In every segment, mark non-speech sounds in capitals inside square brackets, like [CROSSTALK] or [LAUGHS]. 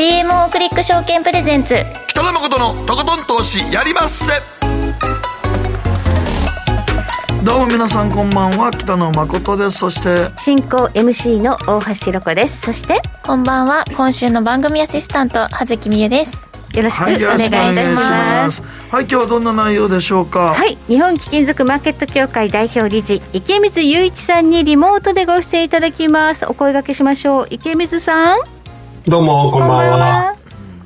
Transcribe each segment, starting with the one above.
GMO クリック証券プレゼンツ。北野誠のとことん投資やりまっせ。どうも皆さんこんばんは北野誠です。そして進行 MC の大橋ろ子です。そしてこんばんは今週の番組アシスタント葉月美優です。よろしくお願いいたします。はい、今日はどんな内容でしょうか？はい日本貴金属マーケット協会代表理事池水雄一さんにリモートでご出演いただきます。お声掛けしましょう。池水さんどうもこんばんは。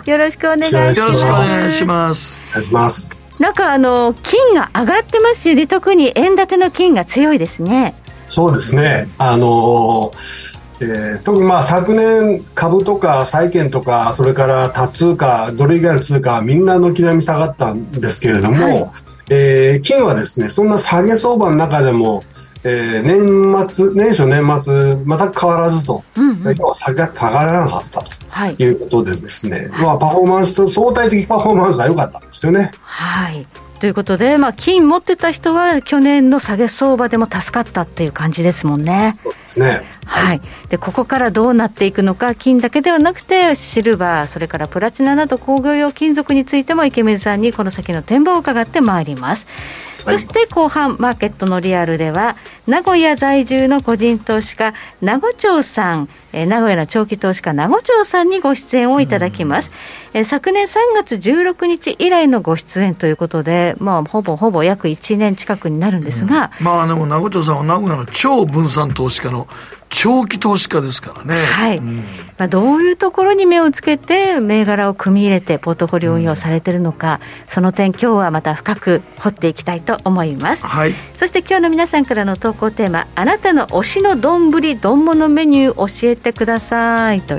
よろしくお願いします。よろしくお願いします。お願いします。なんかあの金が上がってますよね。特に円建ての金が強いですね。そうですね。あのーえー、特にまあ昨年株とか債券とかそれから多通貨ドル以外の通貨みんな軒並み下がったんですけれども、はい、えー、金はですねそんな下げ相場の中でもえー、年末、年初、年末、また変わらずと、うんうん、要は下が下がらなかったということでですね、はい、まあ、パフォーマンスと、相対的パフォーマンスが良かったんですよね。はい。ということで、まあ、金持ってた人は去年の下げ相場でも助かったっていう感じですもんね。そうですね。はい、でここからどうなっていくのか、金だけではなくて、シルバー、それからプラチナなど工業用金属についても池水さんにこの先の展望を伺ってまいります。そして後半、マーケットのリアルでは、名古屋在住の個人投資家、名護町さん、えー、名古屋の長期投資家、名護町さんにご出演をいただきます。えー、昨年3月16日以来のご出演ということで、まあ、ほぼほぼ約1年近くになるんですが。うん、まあ、でも名護町さんは名古屋の超分散投資家の長期投資家ですからね。はい。うん、まあ、どういうところに目をつけて、銘柄を組み入れて、ポートフォリオ運用されているのか、うん、その点、今日はまた深く掘っていきたいと思います。はい。そして今日の皆さんからの投稿テーマ、あなたの推しの丼、丼物メニュー教えてくださいと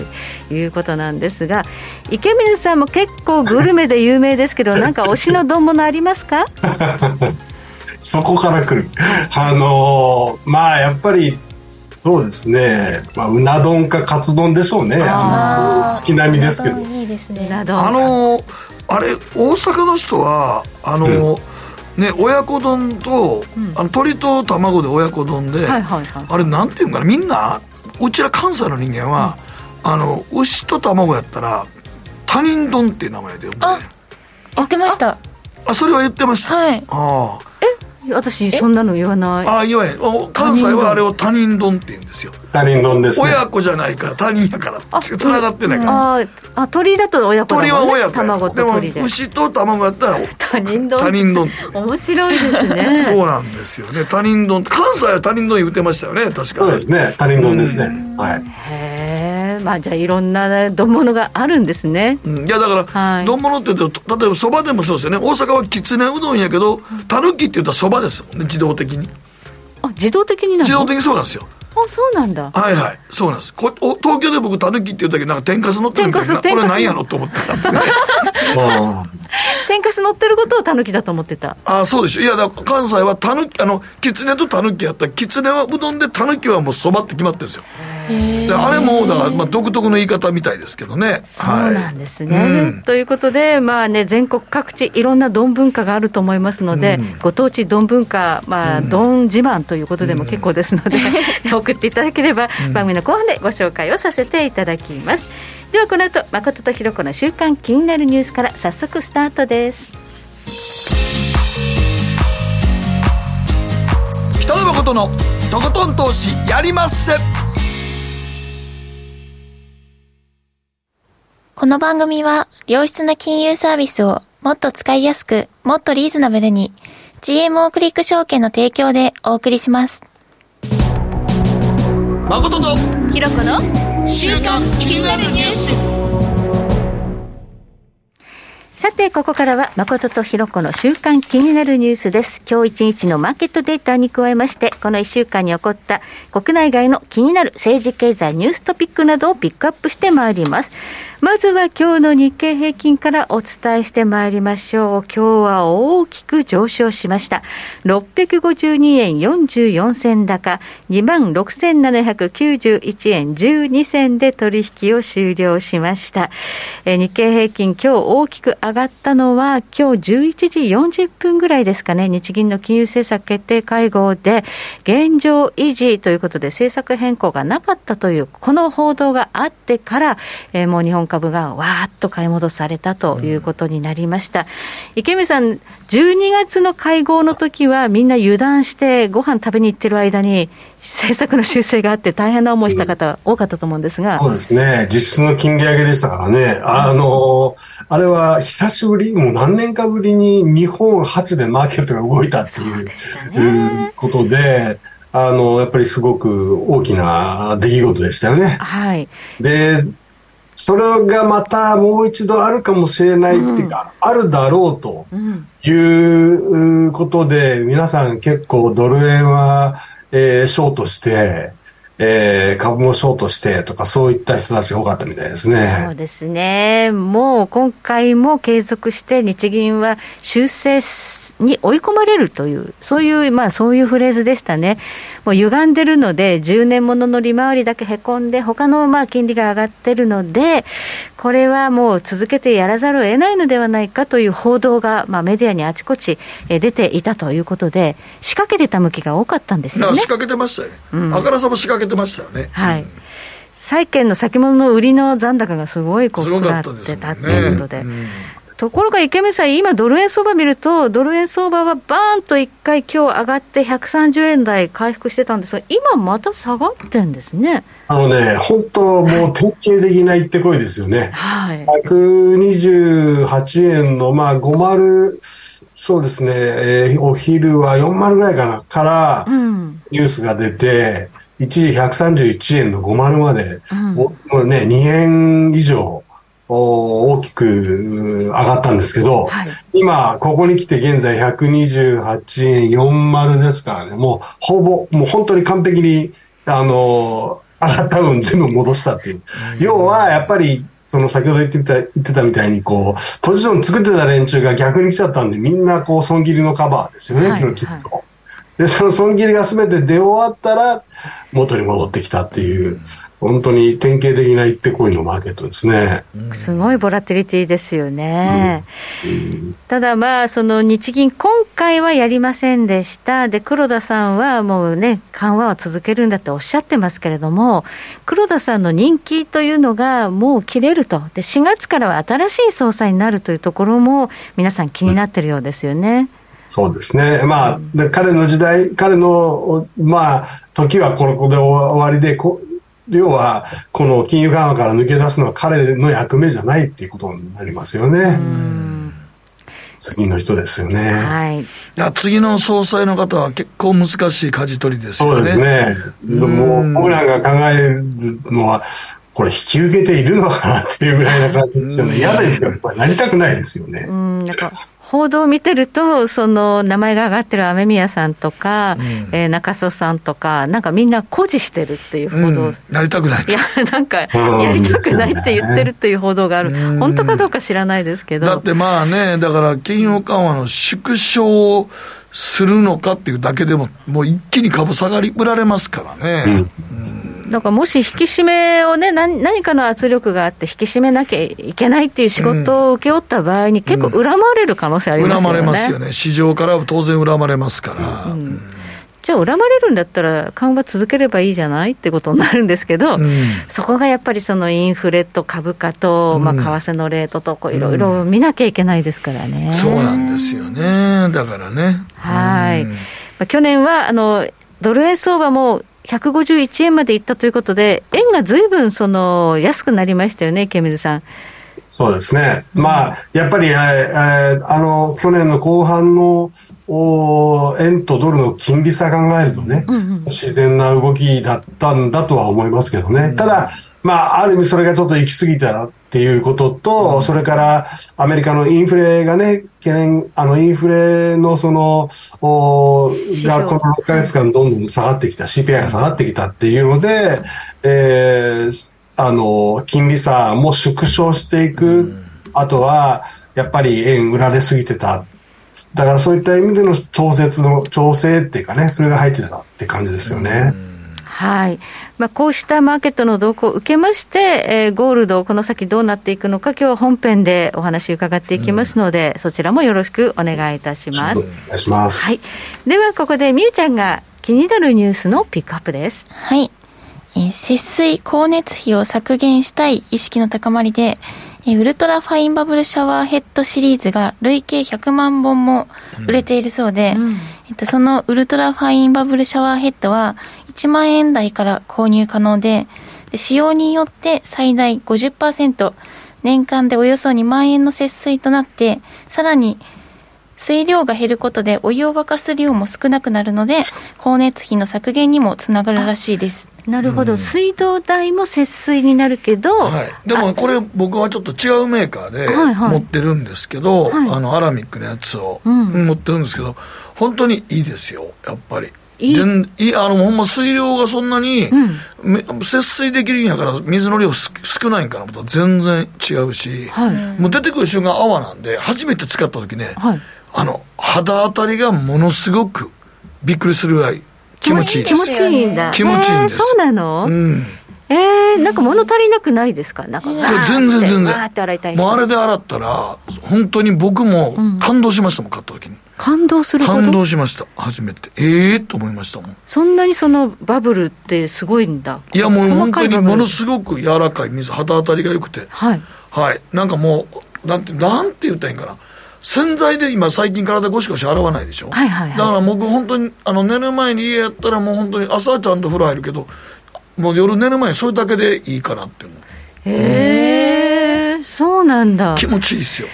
いうことなんですが、池水さんも結構グルメで有名ですけど、[LAUGHS] なんか推しの丼物ありますか？[LAUGHS] そこから来る。あのー、まあやっぱりそうですね、まあ、うな丼かカツ丼でしょうね。月並みですけど。いいですね。あのあれ大阪の人はあの、うん、ね親子丼と、うん、あの鶏と卵で親子丼で、はいはいはい、あれなんていうんかな？みんなうちら関西の人間は、うん、あの牛と卵やったら他人丼っていう名前で呼んで。言ってました。あそれは言ってました。はい。ああ私そんなの言わない。ああ言わへん。関西はあれを他人丼って言うんですよ。他人丼です、ね、親子じゃないから他人やからつながってないから。ああ鳥だと親子だもん、ね、鳥は親子卵と鳥で。も牛と卵やったら他人丼。他人丼。面白いですね。そうなんですよね。他人丼。関西は他人丼言ってましたよね確かそうですね。他人丼ですね、はい。へえまあじゃあいろんな丼物があるんですね、うん、いやだから、はい、丼物って言うと例えばそばでもそうですよね。大阪はきつねうどんやけどたぬきって言ったらそばですもんね自動的に。あ自動的にな自動的にそうなんですよ。あそうなんだ。はいはい。そうなんです。こ東京で僕たぬきって言ったけどなんか天かす乗ってるみたいな。これ何やろと思ったら [LAUGHS] 天かす乗ってることをたぬきだと思ってた。あそうでしょ。いやだ関西はたぬきあのきつねとたぬきやったらきつねはうどんでたぬきはもうそばって決まってるんですよ。であれもだからまあ独特の言い方みたいですけどね。そうなんですね、はいうん、ということでまあね全国各地いろんな丼文化があると思いますので、うん、ご当地丼文化まあ丼、自慢ということでも結構ですので、[LAUGHS] 送っていただければ番組の後半でご紹介をさせていただきます。ではこの後誠とひろ子の週刊気になるニュースから早速スタートです。北野誠のとことん投資やりまっせこの番組は良質な金融サービスをもっと使いやすくもっとリーズナブルに GMO クリック証券の提供でお送りします誠とひろこの週刊気になるニュースさて、ここからは、誠とひろこの週間気になるニュースです。今日一日のマーケットデータに加えまして、この一週間に起こった国内外の気になる政治経済ニューストピックなどをピックアップしてまいります。まずは今日の日経平均からお伝えしてまいりましょう。今日は大きく上昇しました。652円44銭高、26,791円12銭で取引を終了しました。え日経平均今日大きく上がったのは今日11時40分ぐらいですかね、日銀の金融政策決定会合で現状維持ということで政策変更がなかったというこの報道があってから、え、もう日本株がわーっと買い戻されたということになりました。うん、池見さん、12月の会合の時はみんな油断してご飯食べに行ってる間に政策の修正があって大変な思いした方多かったと思うんですが。そうですね。実質の金利上げでしたからね。あの、あれは久しぶり、もう何年かぶりに日本初でマーケットが動いたっていう、ね、ことで、あの、やっぱりすごく大きな出来事でしたよね。はい。で、それがまたもう一度あるかもしれないっていうか、うん、あるだろうということで、皆さん結構ドル円は、えー、ショートして、えー、株もショートしてとか、そういった人たちが多かったみたいですね。そうですね。もう今回も継続して日銀は修正に追い込まれるという、そういう、まあそういうフレーズでしたね。もう歪んでるので、10年ものの利回りだけへこんで、他のまあ金利が上がってるので、これはもう続けてやらざるを得ないのではないかという報道が、まあメディアにあちこち出ていたということで、仕掛けてた向きが多かったんですよね。仕掛けてましたよね。うん、あからさも仕掛けてましたよね。はい。うん債券の先物の売りの残高がすごいこう、下ってたっていうことで、ところが池見さん、今、ドル円相場見ると、ドル円相場はバーンと1回、今日上がって130円台回復してたんですが、今、また下がってんですね。あのね、本当、もう典型的な行ってこいですよね。はい、128円の、まあ、50、そうですね、えー、お昼は40ぐらいかな、から、ニュースが出て、一時131円の50まで、うん、もうね、2円以上、大きく上がったんですけど、はい、今、ここに来て現在128円40ですからね、もうほぼ、もう本当に完璧に、あの、上がった分全部戻したっていう。要は、やっぱり、その先ほど言ってた言ってたみたいに、こう、ポジション作ってた連中が逆に来ちゃったんで、みんなこう、損切りのカバーですよね、昨日きっと。で、その損切りが全て出終わったら、元に戻ってきたっていう。本当に典型的な行ってこいのマーケットですね。すごいボラティリティですよね。うんうん、ただまあ、その日銀、今回はやりませんでした。で、黒田さんはもうね、緩和は続けるんだっておっしゃってますけれども、黒田さんの人気というのがもう切れると。で、4月からは新しい総裁になるというところも、皆さん気になってるようですよね。うんそうですね。まあ、で彼の時代、彼の、まあ、時はここで終わりで、こ要は、この金融緩和から抜け出すのは彼の役目じゃないっていうことになりますよね。次の人ですよね。はい。いや、次の総裁の方は結構難しい舵取りですよね。そうですね。もう、僕らが考えるのは、これ引き受けているのかなっていうぐらいな感じですよね。嫌ですよ。やっぱりなりたくないですよね。うん、なんか報道を見てると、その名前が挙がってる雨宮さんとか、うん、えー、中曽さんとか、なんかみんな誇示してるっていう報道、うん、なりたくないいや、なんか、やりたくないって言ってるっていう報道がある、うん、本当かどうか知らないですけど。だってまあね、だから金融緩和の縮小するのかっていうだけでも、もう一気に株下がり売られますからね。うんだからもし引き締めをね何、何かの圧力があって、引き締めなきゃいけないっていう仕事を請け負った場合に、結構恨まれる可能性ありますよね、恨まれますよね、市場からは当然恨まれますから。うん。じゃあ、恨まれるんだったら、緩和続ければいいじゃないってことになるんですけど、うん、そこがやっぱりそのインフレと株価と、まあ、為替のレートと、いろいろ見なきゃいけないですからね、うん、そうなんですよね、だからね。はい、うん、まあ、去年はあのドル円相場も151円までいったということで、円がずいぶんその安くなりましたよね、池水さん。そうですね。まあ、やっぱり、えー、あの、去年の後半のお円とドルの金利差考えるとね、うんうん、自然な動きだったんだとは思いますけどね。うん、ただ、まあ、ある意味それがちょっと行き過ぎたっていうことと、それからアメリカのインフレがね、懸念、あの、インフレのその、おがこの6ヶ月間どんどん下がってきた、CPI が下がってきたっていうので、えー、あの、金利差も縮小していく、あとは、やっぱり円売られすぎてた。だからそういった意味での調節の、調整っていうかね、それが入ってたって感じですよね。はいまあ、こうしたマーケットの動向を受けまして、えー、ゴールド、この先どうなっていくのか、今日は本編でお話伺っていきますので、うん、そちらもよろしくお願いいたします。お願いします。はい、では、ここでみゆちゃんが気になるニュースのピックアップです。はい。えー、節水光熱費を削減したい意識の高まりで、えー、ウルトラファインバブルシャワーヘッドシリーズが累計100万本も売れているそうで、うん、えっと、そのウルトラファインバブルシャワーヘッドは1万円台から購入可能で、で使用によって最大50%、年間でおよそ2万円の節水となって、さらに水量が減ることでお湯を沸かす量も少なくなるので、光熱費の削減にもつながるらしいです。なるほど、うん、水道代も節水になるけど、はい、でもこれ僕はちょっと違うメーカーで持ってるんですけど、はい。はい、あのアラミックのやつを持ってるんですけど、本当にいいですよやっぱり。いいいあのほんま水量がそんなに、うん、節水できるんやから水の量少ないんかなと全然違うし、はい、もう出てくる瞬間泡なんで初めて使った時ね、はい、あの、肌当たりがものすごくびっくりするぐらい気持ちいいです。気持ちいいんだ。気持ちいいんです。そうなの？うん。えー、なんか物足りなくないですか？なんか、全然全然。もうあれで洗ったら、本当に僕も感動しましたもん、買った時に。感動する感動しました、初めて。ええー、と思いましたもん。そんなにそのバブルってすごいんだ。いや、もう本当にものすごく柔らかい水、肌当たりが良くて。はい。はい。なんかもう、なんて、なんて言ったらいいんかな。洗剤で今最近体ゴシゴシ洗わないでしょ、はいはいはい、だから僕本当にあの寝る前に家やったらもう本当に朝はちゃんと風呂入るけどもう夜寝る前にそれだけでいいかなって思う。へえー、そうなんだ。気持ちいいですよ。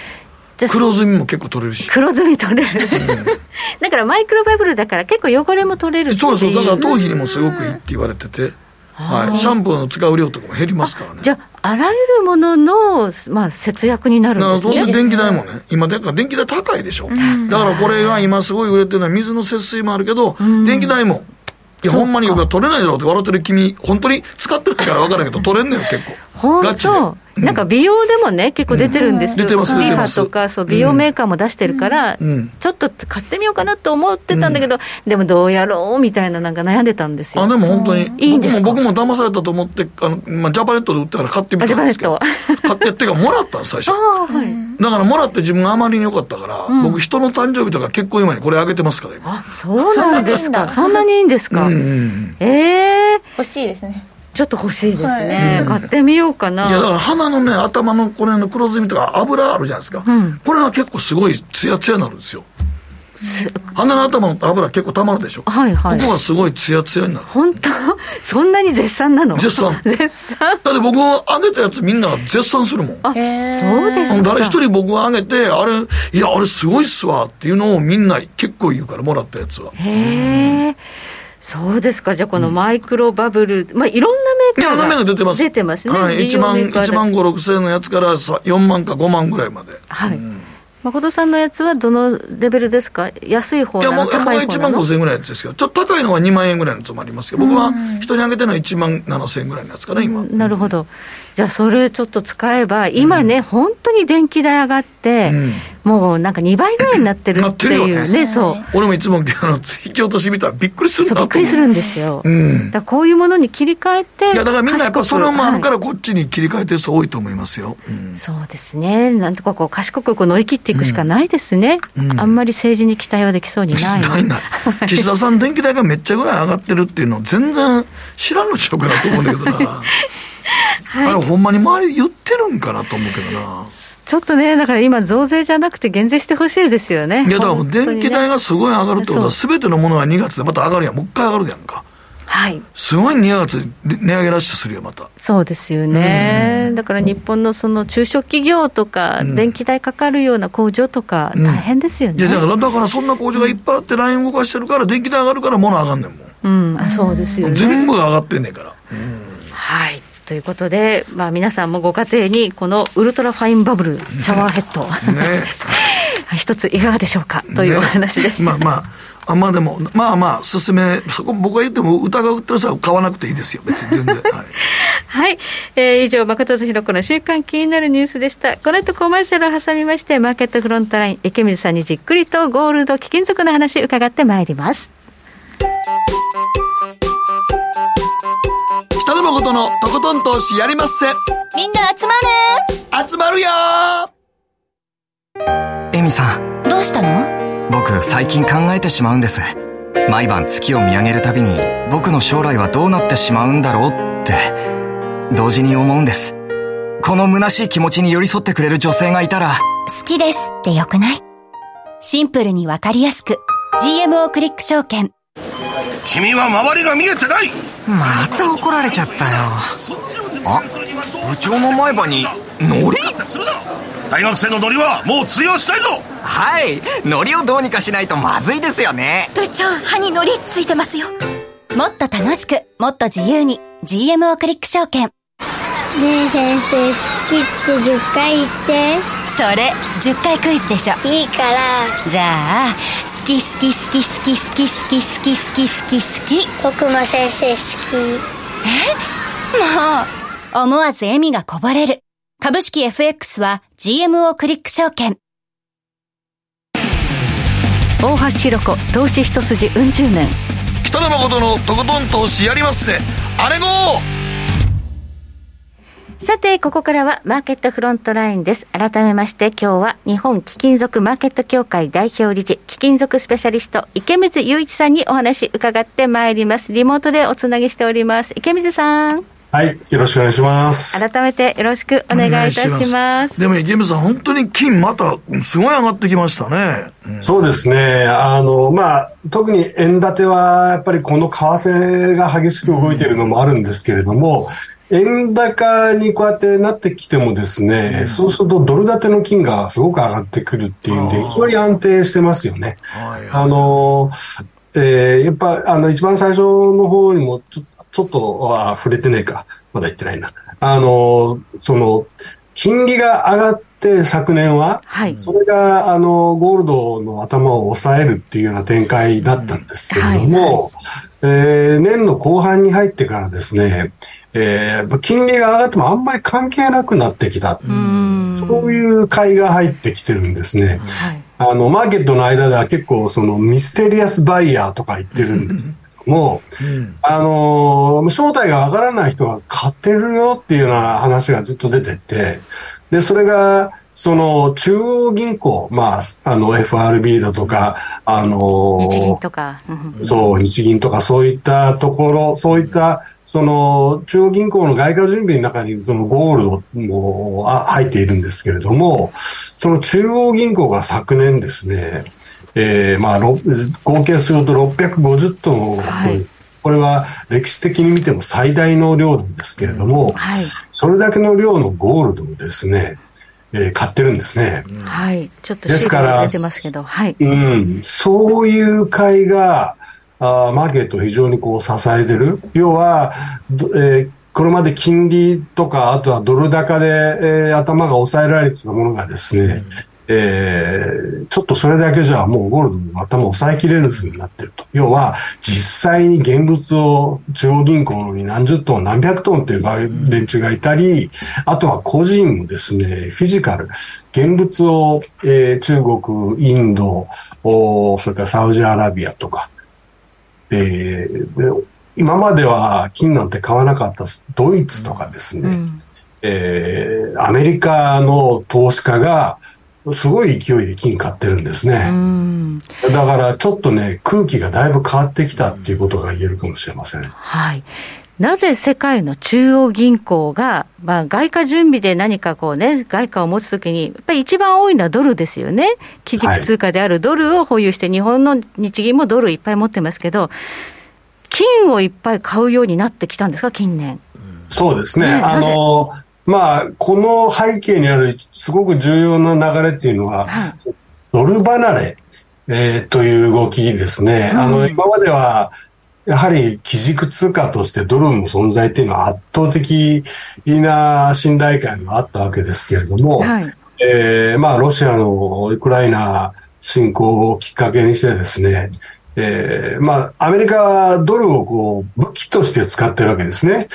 黒ずみも結構取れるし。黒ずみ取れる、うん、[LAUGHS] だからマイクロバブルだから結構汚れも取れるそうそう。だから頭皮にもすごくいいって言われてて。はい、シャンプーの使う量とかも減りますからね。じゃああらゆるものの、まあ、節約になるんですね。そんな電気代もね今だから電気代高いでしょ、うん、だからこれが今すごい売れてるのは水の節水もあるけど、うん、電気代もいやほんまに取れないだろうって笑ってる君本当に使ってないから分からんけど取れんのよ結構。本当なんか美容でもね、結構出てるんです。よ、出てますリーファとかそう美容メーカーも出してるから、ちょっと買ってみようかなと思ってたんだけど、でもどうやろうみたいな、なんか悩んでたんですよ。あでも本当に、いいんです僕も騙されたと思って、あのまあ、ジャパネットで売ってから買ってみたんですけど、買ってってか、もらったの、最初。はい、だからもらって自分があまりに良かったから、僕、人の誕生日とか結婚祝いにこれあげてますから、今。あそうなんですか、そんなにいいんですか？うんうん、ええー、欲しいですね。ちょっと欲しいですね、はい、買ってみようかな。いや、だから鼻のね、頭のこれの黒ずみとか油あるじゃないですか。うん、これは結構すごいツヤツヤになるんですよ。鼻の頭の油結構たまるでしょ。はいはい。ここがすごいツヤツヤになる。本当？そんなに絶賛なの？絶賛。[LAUGHS] 絶賛？だって僕あげたやつみんなが絶賛するもん。あ、そうですか。誰一人僕があげて、あれ、いや、あれすごいっすわっていうのをみんな結構言うから、もらったやつは。へえ。そうですか、じゃあ、このマイクロバブル、うん、まあ、いろんなメーカーがいろんなメーカー出てます。出てますね。はい、1万、1万5、6千円のやつから4万か5万ぐらいまで。はい。うん誠さんのやつはどのレベルですか？安い方なの？いや、僕は1万5千円ぐらいのやつですけど、ちょっと高いのは2万円ぐらいのやつもありますけど、僕は人にあげてるのは1万7千円ぐらいのやつかな、今。なるほど。じゃあ、それちょっと使えば、今ね、うん、本当に電気代上がって、うん、もうなんか2倍ぐらいになってるっていうね、ねそう。俺もいつもあの引き落とし見たらびっくりするなびっくりするんですよ。うん、だこういうものに切り替えて、いや、だからみんなやっぱそれもあるからこっちに切り替えてる人多いと思いますよ。うん、そうですね。なんとかこう賢くこう乗り切っていくしかないですね。あんまり政治に期待はできそうにない。[LAUGHS] ないない。岸田さん電気代がめっちゃぐらい上がってるっていうの全然知らんのちゃうかなと思うんだけどな。[LAUGHS] はい、あれ、ほんまに周り言ってるんかなと思うけどな。ちょっとね、だから今、増税じゃなくて減税してほしいですよね。いや、だから電気代がすごい上がるってことは、すべてのものが2月でまた上がるやん。もう一回上がるやんか。はい、すごい2月、値上げラッシュするよ、また。そうですよね、だから日本のその中小企業とか、電気代かかるような工場とか、大変ですよね、いやだからだからそんな工場がいっぱいあって、ライン動かしてるから、電気代上がるから、物上がんねんもん、うん、あそうですよね。全部が上がってんねんから。はいということで、まあ、皆さんもご家庭にこのウルトラファインバブルシャワーヘッド、ね、[LAUGHS] 一ついかがでしょうか？というお話でした、ね、まあまああまあでも、まあまあ、進め、そこ僕が言っても疑うってる人は買わなくていいですよ、別に全然。はい。[LAUGHS] はい。えー、以上、誠とひろ子の週刊気になるニュースでした。この後コマーシャルを挟みまして、マーケットフロントライン、池水さんにじっくりとゴールド貴金属の話伺ってまいります。誠のとことん投資やりまっせ。みんな集まる。集まるよ。エミさん。どうしたの？僕最近考えてしまうんです。毎晩月を見上げるたびに僕の将来はどうなってしまうんだろうって同時に思うんです。この虚しい気持ちに寄り添ってくれる女性がいたら好きですってよくない？シンプルにわかりやすく。GMO クリック証券。君は周りが見えてないまた怒られちゃったよ。あ部長の前歯にノリ大学生のノリはもう通用したいぞ。はいノリをどうにかしないとまずいですよね。部長歯にノリついてますよ。もっと楽しくもっと自由に GMO クリック証券。ねえ先生好きって10回言って。それ10回クイズでしょ。いいから。じゃあ好き好き好き好き好き好き好き好き好き好き僕も先生好き。え？もう思わず笑みがこぼれる。株式 FX は GMO クリック証券。大橋ひろ子投資一筋うん十年。北野誠のとことん投資やりまっせ。あれごさて、ここからはマーケットフロントラインです。改めまして、今日は日本貴金属マーケット協会代表理事、貴金属スペシャリスト、池水雄一さんにお話伺ってまいります。リモートでおつなぎしております。池水さん。はい、よろしくお願いします。改めてよろしくお願いいたしますでも池水さん、本当に金またすごい上がってきましたね。うん、そうですね。あの、まあ、特に円建てはやっぱりこの為替が激しく動いているのもあるんですけれども、うん円高にこうやってなってきてもですね、うん、そうするとドル建ての金がすごく上がってくるっていうんで、非常に安定してますよね。あの、えー、やっぱ、あの、一番最初の方にもちょちょっとは触れてないか。まだ言ってないな。あの、その、金利が上がって昨年は、はい、それが、あの、ゴールドの頭を抑えるっていうような展開だったんですけれども、うんはい、えー、年の後半に入ってからですね、えー、金利が上がってもあんまり関係なくなってきた。そういう買いが入ってきてるんですね。はい、あの、マーケットの間では結構そのミステリアスバイヤーとか言ってるんですけども、うん、あの、正体がわからない人が買ってるよっていうような話がずっと出てて、で、それが、その中央銀行、まあ、あの FRB だとか、あの日銀とか、そう、日銀とかそういったところ、そういったその中央銀行の外貨準備の中にそのゴールドも入っているんですけれども、その中央銀行が昨年ですね、えー、まあ合計すると650トンはい、これは歴史的に見ても最大の量なんですけれども、はい、それだけの量のゴールドをですね、えー、買ってるんですね。はい。ちょっとですから、出てますけど、はい。うん。そういう買いが、あマーケットを非常にこう支えてる。要は、えー、これまで金利とか、あとはドル高で、えー、頭が抑えられてたものがですね、うんえー、ちょっとそれだけじゃもうゴールドの頭を抑えきれるふうになってると。要は、実際に現物を中央銀行に何十トン、何百トンっていう連中がいたり、あとは個人もですね、フィジカル、現物を、えー、中国、インド、おそれからサウジアラビアとか、えー、今までは金なんて買わなかったドイツとかですね、うん、えー、アメリカの投資家がすごい勢いで金買ってるんですね。だからちょっとね、空気がだいぶ変わってきたっていうことが言えるかもしれません。はい。なぜ世界の中央銀行が、まあ、外貨準備で何かこうね、外貨を持つときに、やっぱり一番多いのはドルですよね。基軸通貨であるドルを保有して、日本の日銀もドルいっぱい持ってますけど、金をいっぱい買うようになってきたんですか、近年。そうですね。ねあの、まあ、この背景にあるすごく重要な流れっていうのは、はい、ドル離れ、えー、という動きですね。うん、あの、今までは、やはり基軸通貨としてドルの存在っていうのは圧倒的な信頼感があったわけですけれども、はい、えー、まあ、ロシアのウクライナ侵攻をきっかけにしてですね、えー、まあ、アメリカはドルをこう武器として使ってるわけですね。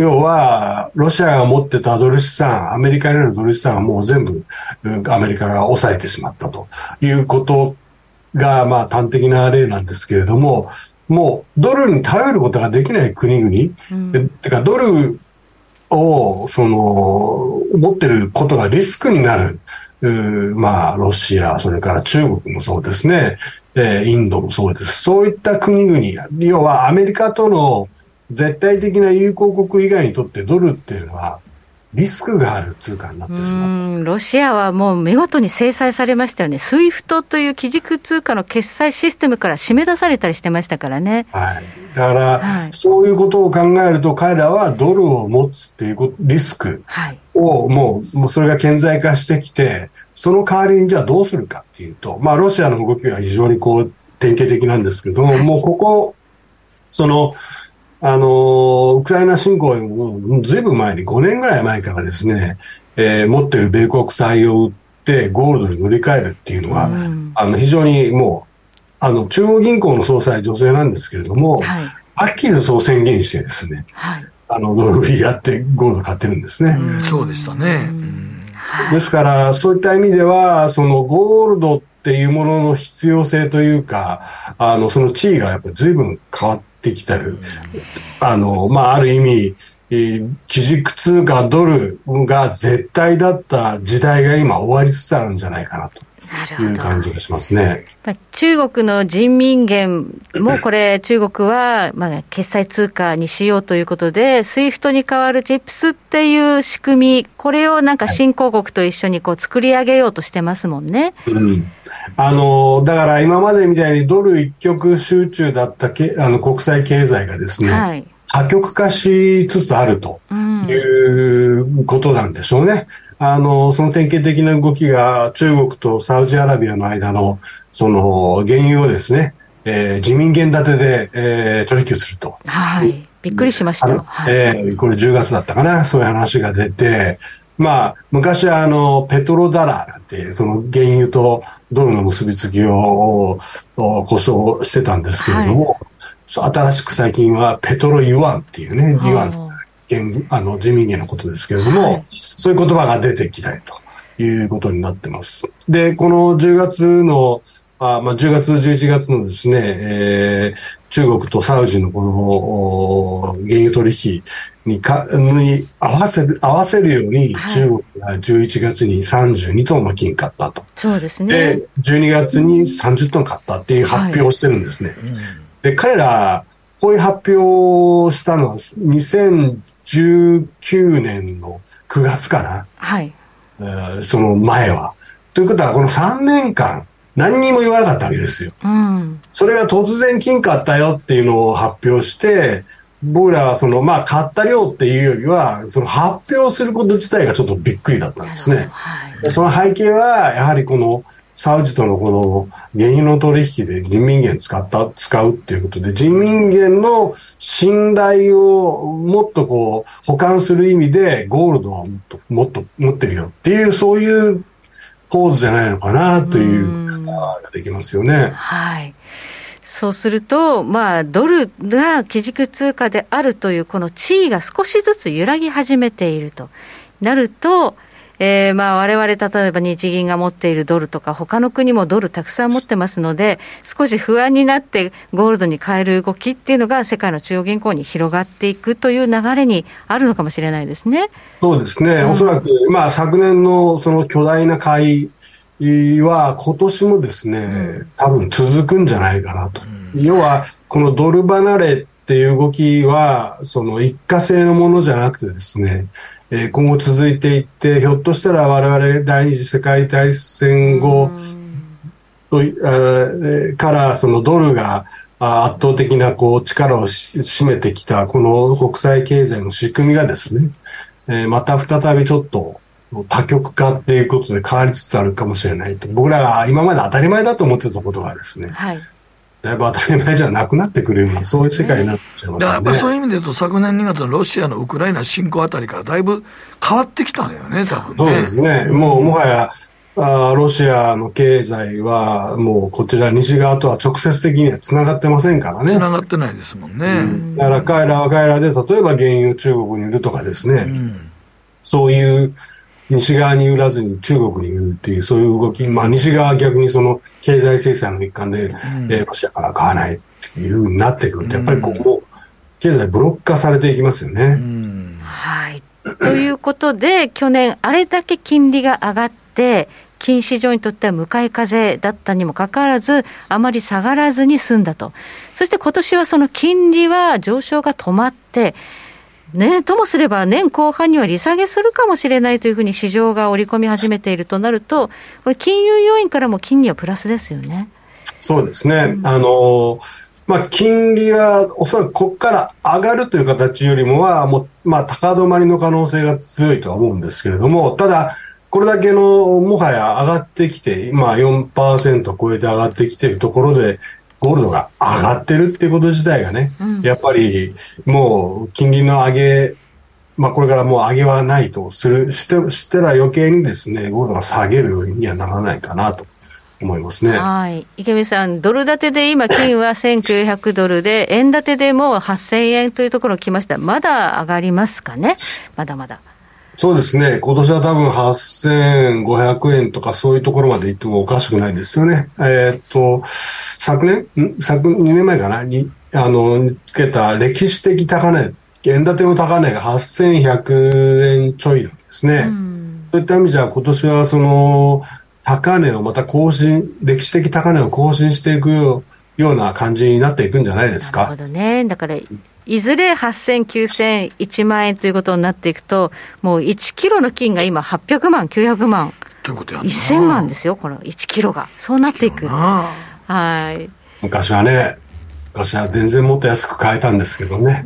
要は、ロシアが持ってたドル資産、アメリカにあるドル資産はもう全部、アメリカが抑えてしまったということが、まあ端的な例なんですけれども、もうドルに頼ることができない国々、うん、てかドルを、その、持ってることがリスクになる、まあ、ロシア、それから中国もそうですね、えー、インドもそうです。そういった国々、要はアメリカとの絶対的な友好国以外にとってドルっていうのは、リスクがある通貨になってしまう。ロシアはもう見事に制裁されましたよね、 SWIFT という基軸通貨の決済システムから締め出されたりしてましたからね。はい、だから、はい、そういうことを考えると、彼らはドルを持つっていうリスクをもう、もうそれが顕在化してきて、その代わりにじゃあどうするかっていうと、まあ、ロシアの動きは非常にこう典型的なんですけども、はい、もうここ、その、あの、ウクライナ侵攻よりもずいぶん前に、5年ぐらい前からですね、えー、持っている米国債を売ってゴールドに乗り換えるっていうのは、うん、あの、非常にもう、あの、中央銀行の総裁女性なんですけれども、はい、はっきりとそう宣言してですね、はい、あの、ドル売りやってゴールド買ってるんですね。うん、そうでしたね。ですから、そういった意味では、そのゴールドっていうものの必要性というか、あの、その地位がやっぱり随分変わってってきてる。あの、まあ、ある意味、基軸通貨ドルが絶対だった時代が今終わりつつあるんじゃないかなと。いう感じがしますね。中国の人民元もこれ、中国はまあ決済通貨にしようということで、 SWIFT に代わる CIPS っていう仕組み、これをなんか新興国と一緒にこう作り上げようとしてますもんね。うん、あのだから今までみたいにドル一極集中だったけあの国際経済がですね、はい破局化しつつあるということなんでしょうね。あの、その典型的な動きが中国とサウジアラビアの間の、その、原油をですね、えー、自民元建てで、えー、取引すると。はい。びっくりしました。はい、えー、これ10月だったかな、そういう話が出て、まあ、昔はあの、ペトロダラーなんて、その原油とドルの結びつきを故障してたんですけれども、はい、新しく最近はペトロユアンっていうね、ユアンあの人民元のことですけれども、はい、そういう言葉が出てきたりということになってます。で、この10月のあまあ、10月、11月のですね、えー、中国とサウジのこの原油取引にかに合わせる合わせるように、中国が11月に32トンの金買ったと。そうですね。で、12月に30トン買ったっていう発表をしてるんですね。はい、で、彼ら、こういう発表をしたのは2019年の9月かな。はい。えー、その前は。ということは、この3年間、何にも言わなかったわけですよ。うん、それが突然金買ったよっていうのを発表して、僕らはその、まあ、買った量っていうよりは、その発表すること自体がちょっとびっくりだったんですね。はい、その背景は、やはりこの、サウジとのこの原油の取引で人民元使った、使うっていうことで、人民元の信頼をもっとこう、保管する意味で、ゴールドはもっと、もっと持ってるよっていう、そういうポーズじゃないのかなというができますよね。はい。そうすると、まあ、ドルが基軸通貨であるという、この地位が少しずつ揺らぎ始めているとなると、えー、まあ我々例えば日銀が持っているドルとか他の国もドルたくさん持ってますので少し不安になってゴールドに変える動きっていうのが世界の中央銀行に広がっていくという流れにあるのかもしれないですね。そうですね。うん、おそらく、まあ昨年のその巨大な買いは今年もですね、多分続くんじゃないかなと。うん、要は、このドル離れっていう動きは、その一過性のものじゃなくてですね、えー、今後続いていって、ひょっとしたら我々第二次世界大戦後と、えー、からそのドルが圧倒的なこう力を占めてきたこの国際経済の仕組みがですね、えー、また再びちょっと多極化っていうことで変わりつつあるかもしれないと。僕らが今まで当たり前だと思ってたことがですね、はい、だいぶ当たり前じゃなくなってくるような、そういう世界になっちゃいますね。だからやっぱそういう意味で言うと、昨年2月のロシアのウクライナ侵攻あたりからだいぶ変わってきたのよね、多分ね。そうですね。もうもはや、あロシアの経済は、もうこちら西側とは直接的にはつながってませんからね。つながってないですもんね。うん、だから彼らは彼らで、例えば原油中国に売るとかですね、うん、そういう西側に売らずに中国に売るっていう、そういう動き、まあ西側は逆にその経済制裁の一環で、うん、えー、ロシアから買わないっていうふうになってくると、やっぱりここ、経済ブロック化されていきますよね。はい。ということで、去年、あれだけ金利が上がって、金市場にとっては向かい風だったにもかかわらず、あまり下がらずに済んだと。そして今年はその金利は上昇が止まって、ね、ともすれば年後半には利下げするかもしれないというふうに市場が織り込み始めているとなると、これ金融要因からも金利はプラスですよね。そうですね。うん、あのまあ、金利はおそらくここから上がるという形よりもは、もう、まあ、高止まりの可能性が強いとは思うんですけれども、ただ、これだけの、もはや上がってきて、今4%超えて上がってきているところで、ゴールドが上がってるっていうこと自体がね、うん、やっぱりもう金利の上げ、まあこれからもう上げはないとする、して、したら余計にですね、ゴールドが下げるにはならないかなと。思いますね。はい。池見さん、ドル建てで今、金は [LAUGHS] 1900ドルで、円建てでもう8000円というところ来ました。まだ上がりますかね？まだまだ。そうですね。今年は多分8500円とかそういうところまで行ってもおかしくないですよね。えー、っと、昨年？ん？昨2年前かな？に、あの、つけた歴史的高値、円建ての高値が8100円ちょいなんですね。そういった意味じゃ今年はその高値をまた更新、歴史的高値を更新していくような感じになっていくんじゃないですか。なるほどね。だから、いずれ8000、9000、1万円ということになっていくと、もう1キロの金が今800万、900万。ということや1000万ですよ、この1キロが。そうなっていく。はい。昔はね、昔は全然もっと安く買えたんですけどね。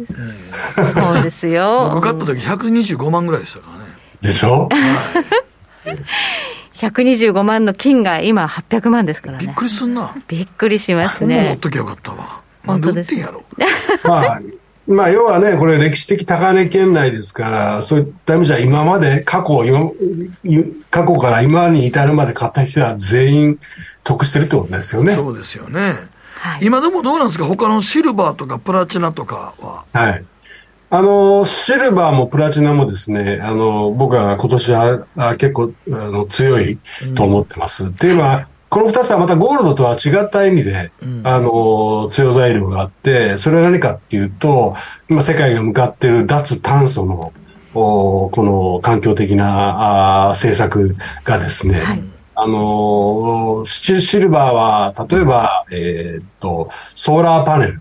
うん、そうですよ。[LAUGHS] 僕買った時125万ぐらいでしたからね。でしょ、はい125万の金が今800万ですからね。びっくりすんな。びっくりしますね。持っときゃよかったわ。本当です。[LAUGHS] まあ、まあ、要はね、これ歴史的高値圏内ですから、そういった意味じゃ今まで過去、今、過去から今に至るまで買った人は全員得してるってことですよね。そうですよね。はい、今でもどうなんですか？他のシルバーとかプラチナとかは。はい。あの、シルバーもプラチナもですね、あの、僕は今年は結構あの強いと思ってます。うん、っていうのは、この二つはまたゴールドとは違った意味で、うん、あの、強材料があって、それは何かっていうと、今世界が向かっている脱炭素の、おこの環境的なあ政策がですね、はい、あのシルバーは、例えば、えー、っと、ソーラーパネル。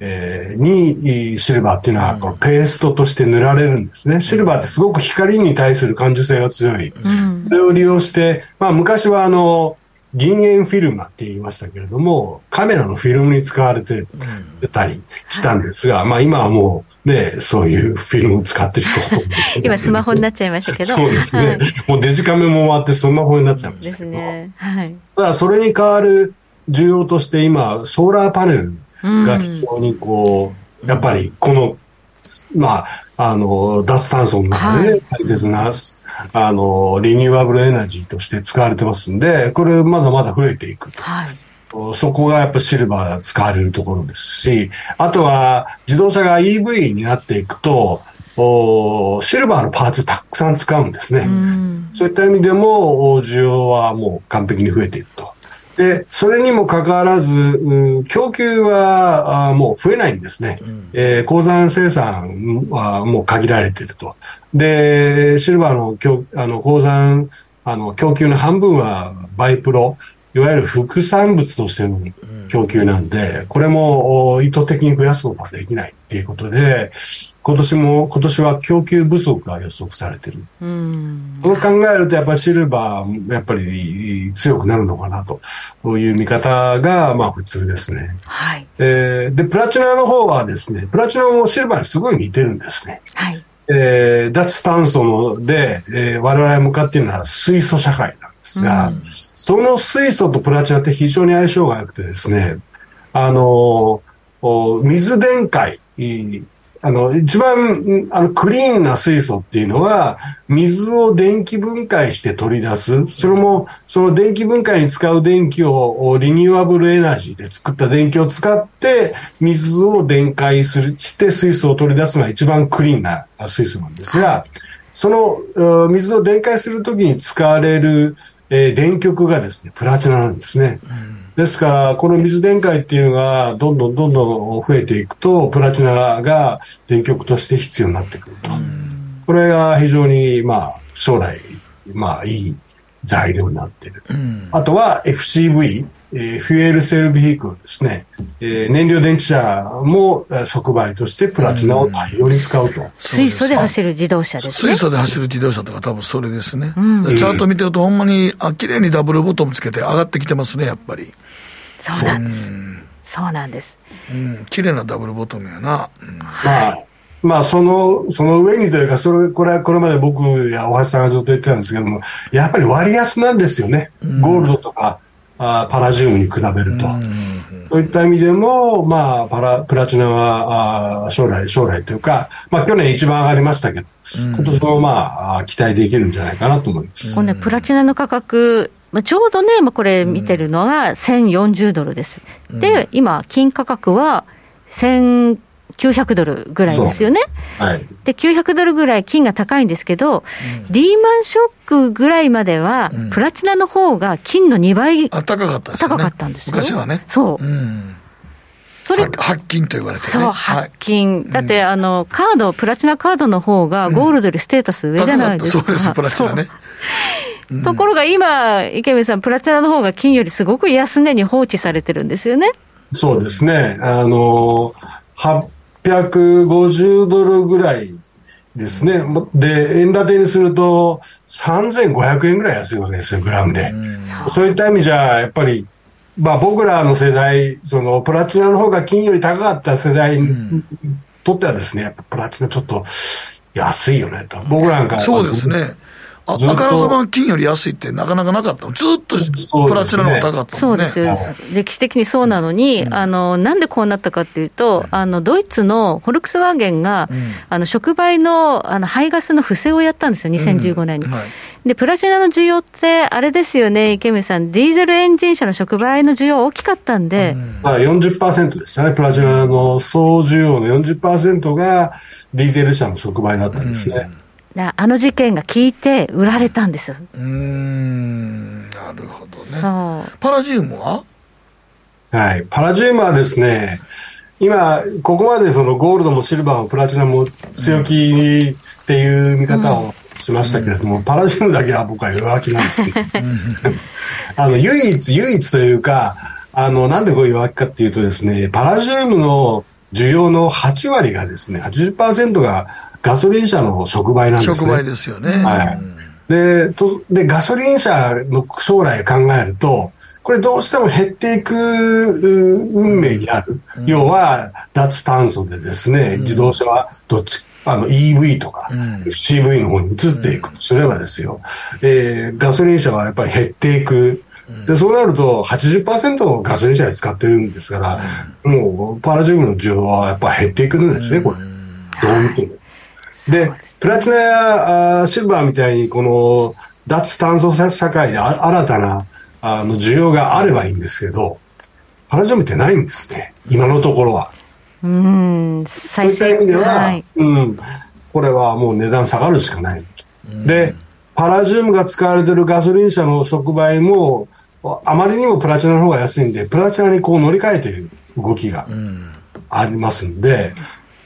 えー、にシルバーっていうのはこのペーストとして塗られるんですね。シルバーってすごく光に対する感受性が強い。うん、それを利用して、まあ昔はあの、銀塩フィルムって言いましたけれども、カメラのフィルムに使われてたりしたんですが、うん、まあ今はもうね、そういうフィルムを使ってる人ほとんど今スマホになっちゃいましたけど。そうですね。はい、もうデジカメも終わってスマホになっちゃいましたけど。ですね。はい。ただそれに代わる需要として今、ソーラーパネルが非常にこう、やっぱりこの、まあ、あの、脱炭素の中で大切な、はい、あの、リニューアブルエナジーとして使われてますんで、これまだまだ増えていくと。はいそこがやっぱシルバーが使われるところですし、あとは自動車が EV になっていくと、おシルバーのパーツたくさん使うんですね。そういった意味でも、需要はもう完璧に増えていくと。で、それにもかかわらず、供給はあもう増えないんですね。うん、えー、鉱山生産はもう限られていると。で、シルバーの供あの鉱山あの供給の半分はバイプロ、いわゆる副産物としての供給なんで、これも意図的に増やすことはできないっていうことで、今年も、今年は供給不足が予測されてる。うん。そう考えると、やっぱりシルバー、やっぱり強くなるのかなという見方が、まあ普通ですね。はい。えー、で、プラチナの方はですね、プラチナもシルバーにすごい似てるんですね。はい。えー、脱炭素ので、えー、我々向かっているのは水素社会なんですが、うん、その水素とプラチナって非常に相性が良くてですね、あの、水電解、あの、一番、あの、クリーンな水素っていうのは、水を電気分解して取り出す。それも、その電気分解に使う電気を、リニューアブルエナジーで作った電気を使って、水を電解する、して水素を取り出すのが一番クリーンな水素なんですが、その、水を電解するときに使われる、えー、電極がですね、プラチナなんですね。うんですから、この水電解っていうのがどんどんどんどん増えていくと、プラチナが電極として必要になってくると。これが非常に、まあ、将来、まあ、いい、材料になっている。うん、あとは FCV、えー、フュエルセルビヒクルですね。えー、燃料電池車も触媒としてプラチナを大量に使うと。うん、水素で走る自動車ですね。水素で走る自動車とか多分それですね。うん、チャート見てるとほんまにあ綺麗にダブルボトムつけて上がってきてますね、やっぱり。そうなんです。そうなんです。うん、綺麗なダブルボトムやな。まあまあ、その、その上にというか、それ、これはこれまで僕や大橋さんがずっと言ってたんですけども、やっぱり割安なんですよね。ゴールドとか、あパラジウムに比べると。そういった意味でも、まあ、パラ、プラチナは、あ将来、将来というか、まあ、去年一番上がりましたけど、今年もまあ、期待できるんじゃないかなと思います。このね、プラチナの価格、まあ、ちょうどね、まあ、これ見てるのが1040ドルです。で、今、金価格は1000、900ドルぐらいですよね。はい、で、900ドルぐらい金が高いんですけど、うん、リーマンショックぐらいまでは、うん、プラチナの方が金の2倍、高かったですね。高かったんですよ。昔はね。そう。うんそれ発金と言われて、ね、そう、発金、はい、だって、あの、カード、プラチナカードの方が、ゴールドよりステータス上じゃないですか。そうです、[LAUGHS] プラチナね。ところが今、池水さん、プラチナの方が金よりすごく安値に放置されてるんですよね。そうですね。あの、850ドルぐらいですね。で、円建てにすると3500円ぐらい安いわけですよ、グラムで。うそういった意味じゃ、やっぱり、まあ僕らの世代、そのプラチナの方が金より高かった世代にとってはですね、やっぱプラチナちょっと安いよねと。僕なんか。そうですね。ああからさま金より安いってなかなかなかったずっとプラチナの方が高かったそうですよ、歴史的にそうなのに、うん、あの、なんでこうなったかっていうと、あの、ドイツのフォルクスワーゲンが、うん、あの、触媒の、あの、排ガスの不正をやったんですよ、2015年に。うんはい、で、プラチナの需要って、あれですよね、池水さん、ディーゼルエンジン車の触媒の需要大きかったんで。まあ40%でしたね、プラチナの総需要の40%がディーゼル車の触媒だったんですね。あの事件が効いて売られたんですよ。うん、なるほどね。そう。パラジウムは？はい。パラジウムはですね、今、ここまでそのゴールドもシルバーもプラチナも強気っていう見方をしましたけれども、うん、パラジウムだけは僕は弱気なんですよ。[LAUGHS] [LAUGHS] あの、唯一、唯一というか、あの、なんでこう弱気かっていうとですね、パラジウムの需要の8割がですね、80%がガソリン車の触媒なんですね。触媒ですよね。はい。で、とで、ガソリン車の将来を考えると、これどうしても減っていく運命にある。うん、要は、脱炭素でですね、うん、自動車はどっち、あの EV とか、うん、CV の方に移っていくとすればですよ、えー、ガソリン車はやっぱり減っていく。で、そうなると80%をガソリン車で使ってるんですから、もうパラジウムの需要はやっぱ減っていくんですね、これ。どう見ても。で、プラチナやシルバーみたいに、この脱炭素社会で新たなあの需要があればいいんですけど、パラジウムってないんですね、今のところは。うん、そういった意味では、はい、うん、これはもう値段下がるしかない。で、パラジウムが使われているガソリン車の触媒も、あまりにもプラチナの方が安いんで、プラチナにこう乗り換えている動きがありますんで、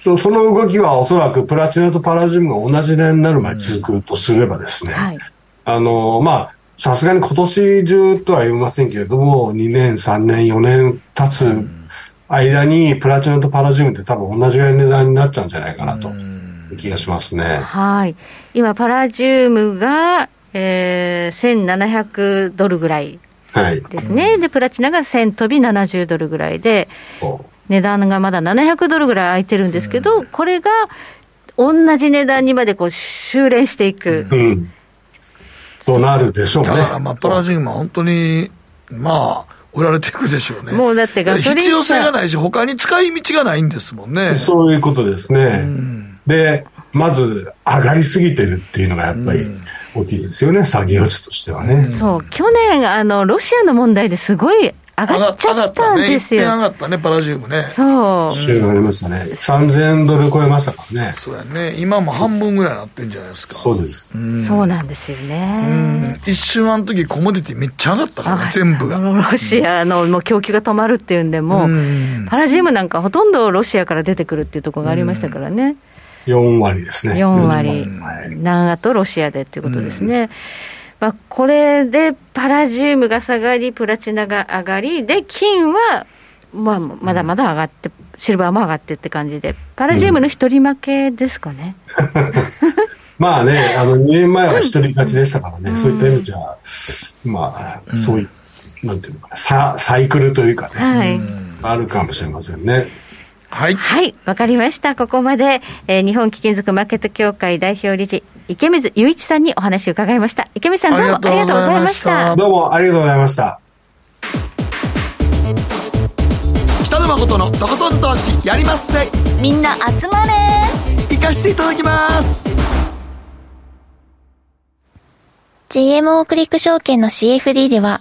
その動きはおそらくプラチナとパラジウムが同じ年になるまで続くとすればですね、はい、あの、まあ、さすがに今年中とは言いませんけれども、2年、3年、4年経つ間にプラチナとパラジウムって多分同じぐらいの値段になっちゃうんじゃないかなと気がしますね。はい。今、パラジウムが、えー、1700ドルぐらいですね。はい、で、プラチナが1000飛び70ドルぐらいで、値段がまだ700ドルぐらい空いてるんですけど、これが同じ値段にまでこう修練していく。うん。となるでしょうね。だから、まあ、パラジウムは本当に、まあ、売られていくでしょうね。もうだってガソリン必要性がないし、他に使い道がないんですもんね。そういうことですね。うん、で、まず、上がりすぎてるっていうのがやっぱり、大きいですよね、下げ落ちとしてはね。そう、去年、あの、ロシアの問題ですごい上がっちゃったんですよ。上がったね、パラジウムね。そう。週がありましたね。3000ドル超えましたからね。そうやね。今も半分ぐらいなってんじゃないですか。そうです。そうなんですよね。一瞬あの時コモディティめっちゃ上がったから全部が。ロシアのもう供給が止まるっていうんでも、パラジウムなんかほとんどロシアから出てくるっていうところがありましたからね。4割ですね。4割。長とロシアでっていうことですね。まあ、これでパラジウムが下がり、プラチナが上がり、で、金は、まあ、まだまだ上がって、シルバーも上がってって感じで、パラジウムの一人負けですかね。まあね、あの、2年前は一人勝ちでしたからね、うん、そういった意味じゃ、まあ、そういう、なんていうのかな、ササイクルというかね、はい、あるかもしれませんね。はい。はい、わかりました。ここまで、えー、日本貴金属マーケット協会代表理事、池水雄一さんにお話を伺いました。池水さんどうもありがとうございました。どうもありがとうございました。北野誠のとことん投資やりまっせ。みんな集まれ。行かしていただきます。GMO クリック証券の CFD では、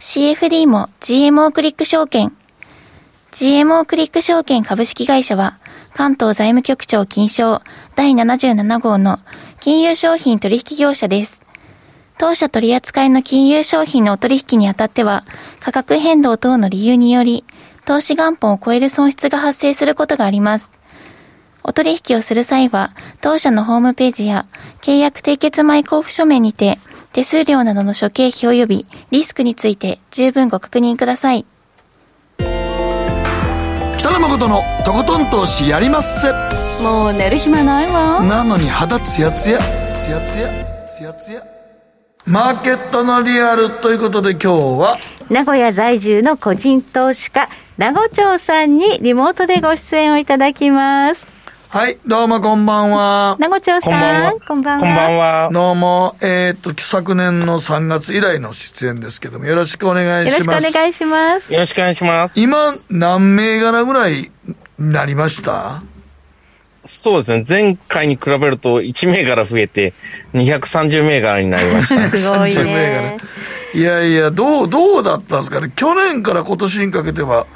CFD も GMO クリック証券。GMO クリック証券株式会社は、関東財務局長金賞第77号の金融商品取引業者です。当社取扱いの金融商品のお取引にあたっては、価格変動等の理由により、投資元本を超える損失が発生することがあります。お取引をする際は、当社のホームページや契約締結前交付書面にて、手数料などの諸経費及びリスクについて十分ご確認ください。北野誠のとことん投資やりまっせ。もう寝る暇ないわ。なのに肌ツヤツヤ、ツヤツヤ、ツヤツヤ。マーケットのリアルということで今日は名古屋在住の個人投資家名護町さんにリモートでご出演をいただきますはい、どうもこんばんは。名護町さん、こんばんは。こんばんは。どうも、えっ、ー、と、昨年の3月以来の出演ですけども、よろしくお願いします。よろしくお願いします。よろしくお願いします。今、何銘柄ぐらいになりました？そうですね。前回に比べると1銘柄増えて230銘柄になりました。[LAUGHS] すごいね。いやいや、どう、どうだったんですかね？去年から今年にかけては、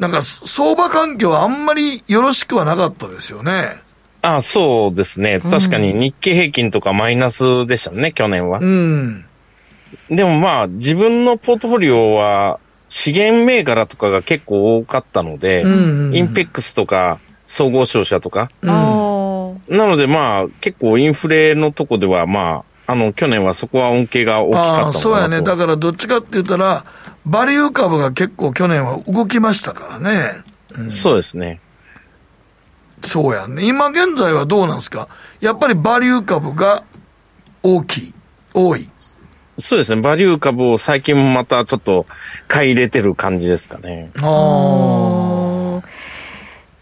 なんか相場環境はあんまりよろしくはなかったですよね。ああそうですね。確かに日経平均とかマイナスでしたね、去年は。うん。でもまあ、自分のポートフォリオは資源銘柄とかが結構多かったので、うんうんうん、インペックスとか総合商社とか。うん、なのでまあ、結構インフレのとこではまあ、あの、去年はそこは恩恵が大きかったのかなと。そうやね。だからどっちかって言ったら、バリュー株が結構去年は動きましたからね。うん、そうですね。そうやね。今現在はどうなんですか？やっぱりバリュー株が大きい、多い。そうですね。バリュー株を最近またちょっと買い入れてる感じですかね。ああ。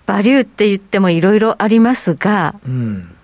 バリューって言ってもいろいろありますが、うん、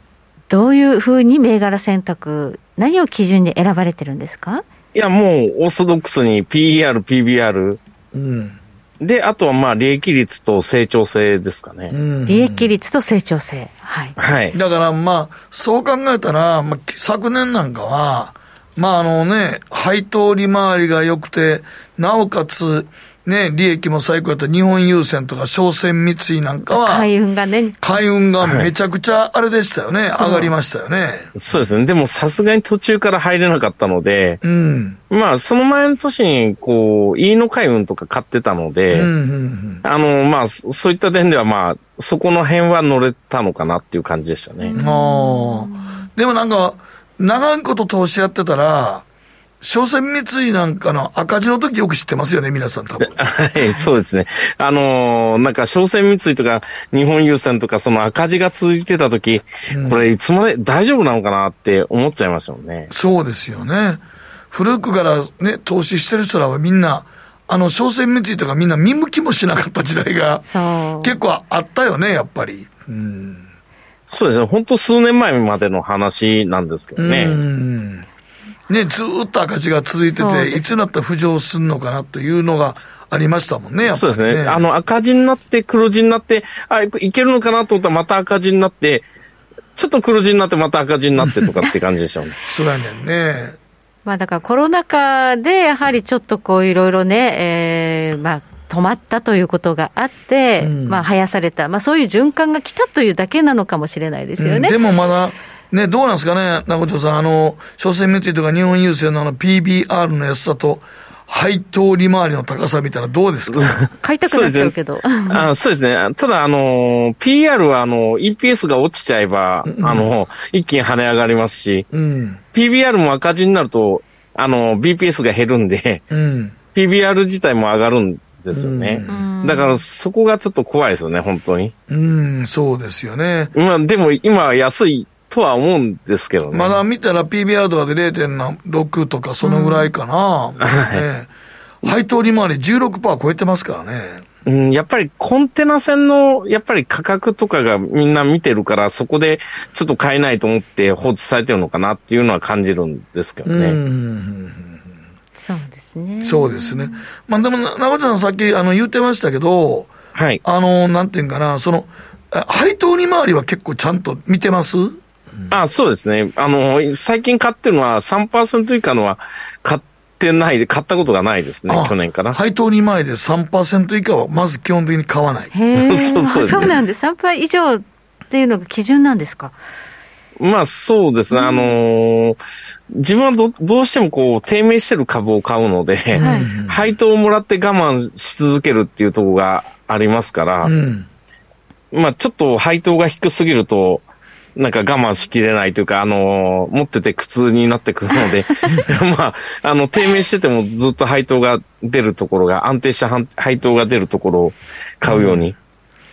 どういうふうに銘柄選択、何を基準に選ばれてるんですか？いや、もう、オーソドックスに PER、PBR。うん。で、あとはまあ、利益率と成長性ですかね。うん、利益率と成長性。はい。はい。だからまあ、そう考えたら、まあ、昨年なんかは、まああのね、配当利回りが良くて、なおかつ、ね、利益も最高やった日本郵船とか商船三井なんかは、海運がね。海運がめちゃくちゃあれでしたよね。はい、上がりましたよね。そうですね。でもさすがに途中から入れなかったので、うん、まあその前の年に、こう、飯野海運とか買ってたので、うんうんうん、あの、まあそういった点ではまあ、そこの辺は乗れたのかなっていう感じでしたね。あでもなんか、長いこと投資やってたら、商船三井なんかの赤字の時よく知ってますよね、皆さん多分。[LAUGHS] はい、そうですね。あのー、なんか商船三井とか日本郵船とかその赤字が続いてた時、うん、これいつまで大丈夫なのかなって思っちゃいましたもんね。そうですよね。古くからね、投資してる人らはみんな、あの、商船三井とかみんな見向きもしなかった時代が、結構あったよね、やっぱり。うん、そうですね。本当数年前までの話なんですけどね。うんね、ずっと赤字が続いてて、いつになったら浮上するのかなというのがありましたもんね、ねそうですね。あの、赤字になって、黒字になって、あ、いけるのかなと思ったらまた赤字になって、ちょっと黒字になってまた赤字になってとかって感じでしょうね。[LAUGHS] そうやねんね。まあだからコロナ禍でやはりちょっとこういろいろね、えー、まあ止まったということがあって、うん、まあ生やされた、まあそういう循環が来たというだけなのかもしれないですよね。うん、でもまだ、ね、どうなんですかね、中条さん、あの、商船三井とか日本郵政のあの PBR の安さと、配当利回りの高さみたいなどうですか？[LAUGHS] 買いたくなっちゃうけど。そうですね。あそうですね。ただ、あの、PR は、あの、EPS が落ちちゃえば、うん、あの、一気に跳ね上がりますし、うん、PBR も赤字になると、あの、BPS が減るんで、うん、PBR 自体も上がるんですよね。だから、そこがちょっと怖いですよね、本当に。うん、そうですよね。まあ、でも、今、安いとは思うんですけどね。まだ見たら PBR とかで0.6とかそのぐらいかな。うんね、配当利回り16%超えてますからね。うん、やっぱりコンテナ船の、やっぱり価格とかがみんな見てるから、そこでちょっと買えないと思って放置されてるのかなっていうのは感じるんですけどね。うんそうですね。そうですね。まあでも、中ちゃんさっきあの言ってましたけど、はい。あの、なんていうかな、その、配当利回りは結構ちゃんと見てます？あそうですね。あの、最近買ってるのは3%以下のは買ってないで、買ったことがないですね、去年から。配当利回りで3%以下はまず基本的に買わない。へ [LAUGHS] そうそう、ね、そうなんです。3%以上っていうのが基準なんですか？まあそうですね。あのー、自分はどどうしてもこう低迷してる株を買うので、はい、配当をもらって我慢し続けるっていうところがありますから、うん、まあちょっと配当が低すぎると、なんか我慢しきれないというか、あのー、持ってて苦痛になってくるので、[LAUGHS] まあ、あの、低迷しててもずっと配当が出るところが、安定した配当が出るところを買うように、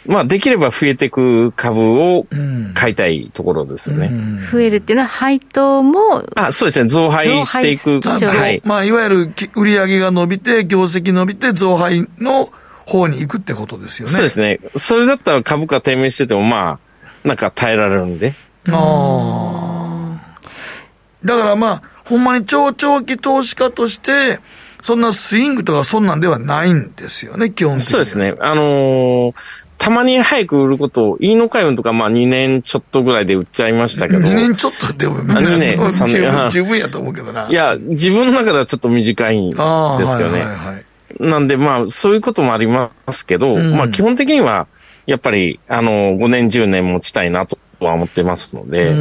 うん、まあ、できれば増えていく株を買いたいところですよね。うんうん、増えるっていうのは配当もあ、そうですね、増配していく。はい。まあ、いわゆる売上が伸びて、業績伸びて、増配の方に行くってことですよね。そうですね。それだったら株価低迷してても、まあ、なんか耐えられるんで。ああ。だからまあ、ほんまに超長期投資家として、そんなスイングとかそんなんではないんですよね、基本的に。そうですね。あのー、たまに早く売ることを、いいの海運とかまあ2年ちょっとぐらいで売っちゃいましたけど。2年ちょっとでも、2年、3年。十分やと思うけどな。いや、自分の中ではちょっと短いんですよね。はいはいはい、なんでまあ、そういうこともありますけど、うん、まあ基本的には、やっぱり、あの、5年、10年持ちたいなとは思ってますので。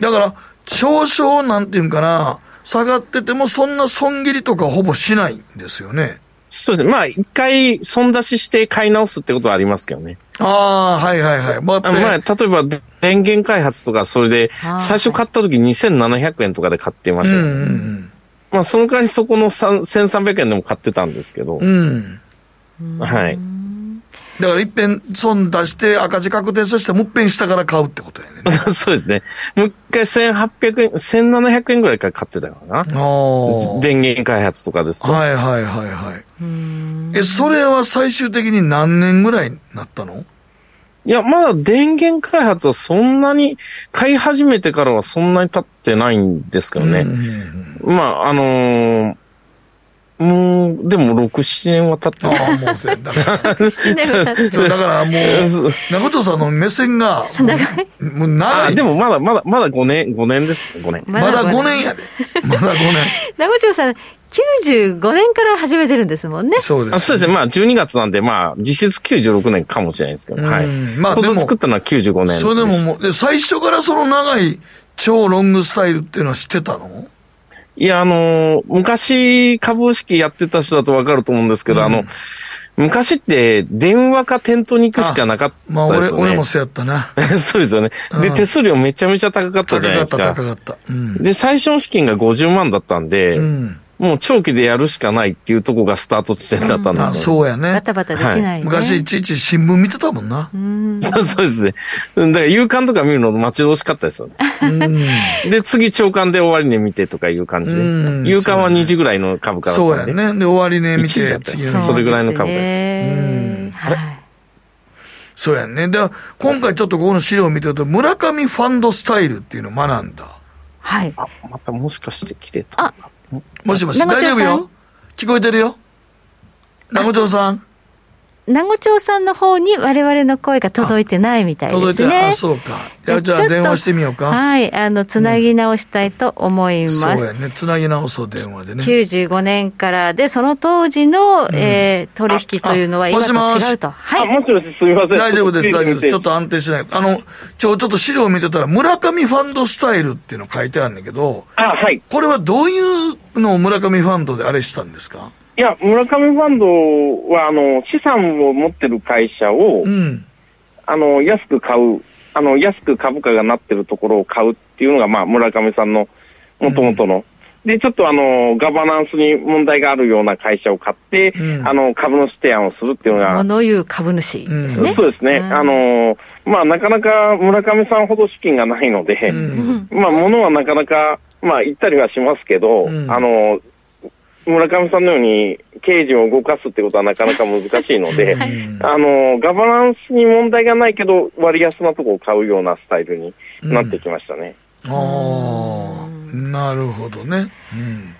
だから、少々なんていうかな、下がっててもそんな損切りとかほぼしないんですよね。そうですね。まあ、一回損出しして買い直すってことはありますけどね。ああ、はいはいはい。まあ、まあ、例えば、電源開発とか、それで、最初買った時2700円とかで買ってましたよね。うんうん、まあ、その代わりそこの1300円でも買ってたんですけど。うん。はい。だから一遍損出して赤字確定させてもう一遍下から買うってことやね。[LAUGHS] そうですね。もう一回1800円、1700円ぐらいから買ってたからな。電源開発とかですと。はいはいはいはい。え、それは最終的に何年ぐらいになったの？いや、まだ電源開発はそんなに、買い始めてからはそんなに経ってないんですけどね。まあ、あのー、もう、でも6、7年は経ってああ、もうせんだから。そう、だからもう、中条さんの目線が、長いもう長い。でもまだ、まだ、まだ5年、5年です、5年。まだ5年やで。まだ5年。中条さん、95年から始めてるんですもんね。そうです、ね。そうですね。まあ、12月なんで、まあ、実質96年かもしれないですけど、はい。まあ、でも、作ったのは95年。それでももう、最初からその長い超ロングスタイルっていうのは知ってたの？いや、あの、昔株式やってた人だとわかると思うんですけど、うん、あの、昔って電話かテントに行くしかなかったですね。まあ俺、俺もそうやったな。[LAUGHS] そうですよね。で、手数料めちゃめちゃ高かったじゃないですか。高かった、高かった。うん、で、最初の資金が50万だったんで、うんもう長期でやるしかないっていうとこがスタート地点だったんです、うん、そうやね。バタバタできない、ねはい、昔いちいち新聞見てたもんな。うん [LAUGHS] そうですね。だから夕刊とか見るの待ち遠しかったですよね。で、次長官で終値見てとかいう感じで。夕刊は2時ぐらいの株価だったんで。そうやね。で、終値見て、次の。それぐらいの株価です。うんはいそうやね。で、今回ちょっとここの資料を見てると、村上ファンドスタイルっていうのを学んだ。はい。あ、またもしかして切れた。あ、もしもし、大丈夫よ。聞こえてるよ。長長さん。名護町さんの方に我々の声が届いてないみたいですね。届いてない。あ、そうか。じゃあ、じゃあ電話してみようか。はい。あの、つなぎ直したいと思います。うん、そうやね。つなぎ直そう、電話でね。95年からで、その当時の、うん、えー、取引というのは今と違うと。はい。もしもし、すみません。大丈夫です、大丈夫です。ちょっと安定しない。あの、ちょ、ちょっと資料を見てたら、村上ファンドスタイルっていうの書いてあるんだけど、あ、はい。これはどういうのを村上ファンドであれしたんですか？いや、村上ファンドは、あの、資産を持ってる会社を、うん、あの、安く買う、あの、安く株価がなってるところを買うっていうのが、まあ、村上さんのもともとの、うん、で、ちょっとあの、ガバナンスに問題があるような会社を買って、うん、あの、株主提案をするっていうのが。物言う株主ですね。そうですね。あの、まあ、なかなか村上さんほど資金がないので、まあ、物はなかなか、まあ、言ったりはしますけど、あの、村上さんのように刑事を動かすってことはなかなか難しいので、[LAUGHS] はい、あの、ガバナンスに問題がないけど、割安なとこを買うようなスタイルになってきましたね。うん、ああ、なるほどね。うん。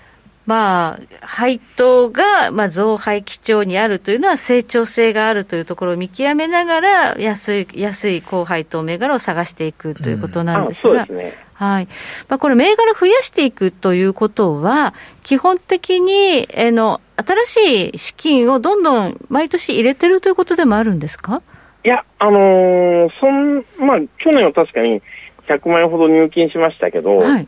まあ、配当が、まあ、増配基調にあるというのは成長性があるというところを見極めながら、安い、安い高配当銘柄を探していくということなんですが、うん、そうですね。はい。まあ、これ、銘柄増やしていくということは、基本的に、えの新しい資金をどんどん毎年入れてるということでもあるんですか？いや、あのー、そんまあ、去年は確かに100万円ほど入金しましたけど、はい、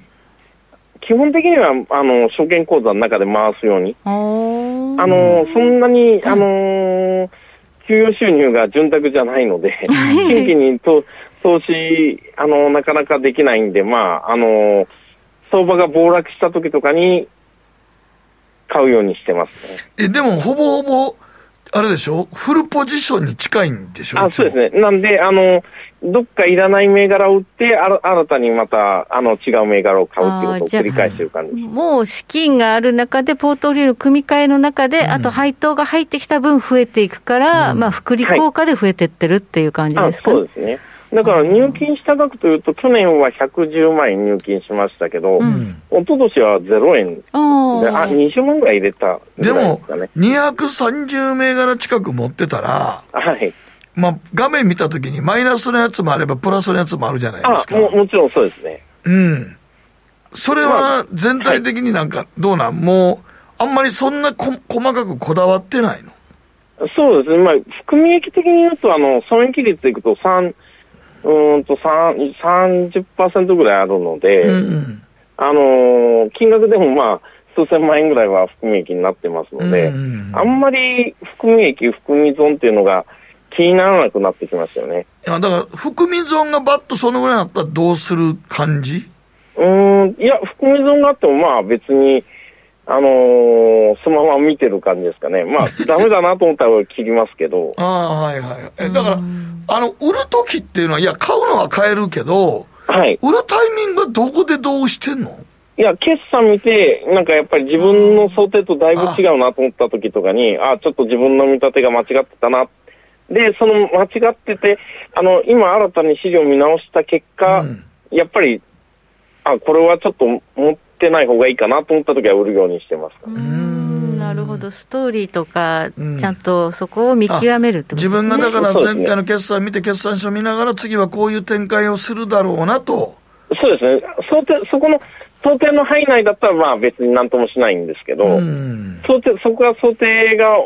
基本的にはあの証券口座の中で回すように、あのそんなに、あの給与収入が潤沢じゃないので、[LAUGHS] 新規にと投資あの、なかなかできないんで、まあ、あの相場が暴落した時とかに買うようにしてますね。え、でも、ほぼほぼ、あれでしょ？フルポジションに近いんでしょ？あそうですね。なんで、あの、どっかいらない銘柄を売って、あ新たにまたあの違う銘柄を買うっていうことを繰り返してる感じもう資金がある中で、ポートフォリオの組み替えの中で、うん、あと配当が入ってきた分増えていくから、うん、まあ、複利効果で増えてってるっていう感じですか、はい、そうですね。だから入金した額というと、去年は110万円入金しましたけど、うん、一昨年は0円で、あ20万ぐらい入れたで、ね、でも、230銘柄近く持ってたら、はい。まあ、画面見たときにマイナスのやつもあれば、プラスのやつもあるじゃないですか。ももちろんそうですね。うん。それは全体的になんか、どうなん、もう、あんまりそんなこ細かくこだわってないの？そうですね。まあ、含み益的に言うと、あの、損益率でいくと3、うんと30%ぐらいあるので、うんうん、あの金額でもまあ、数千万円ぐらいは含み益になってますので、うんうん、あんまり含み益、含み損っていうのが気にならなくなってきましたよね。いや、だから、含み損がバッとそのぐらいになったらどうする感じ？うん、いや、含み損があってもまあ別に、あのー、そのまま見てる感じですかね。まあ、ダメだなと思ったら切りますけど。ああ、はいはい。え、だから、あの、売るときっていうのは、いや、買うのは買えるけど、はい。売るタイミングはどこでどうしてんの？いや、決算見て、なんかやっぱり自分の想定とだいぶ違うなと思った時とかに、ああ、ちょっと自分の見立てが間違ってたな。で、その間違ってて、あの、今新たに資料見直した結果、うん、やっぱり、あ、これはちょっと持ってない方がいいかなと思った時は売るようにしてます、ね。なるほど、ストーリーとか、ちゃんとそこを見極めるってことですね、自分がだから前回の決算見て、決算書見ながら、次はこういう展開をするだろうなと。そうですね、想定そこの想定の範囲内だったら、まあ別になんともしないんですけど、想定そこが想定が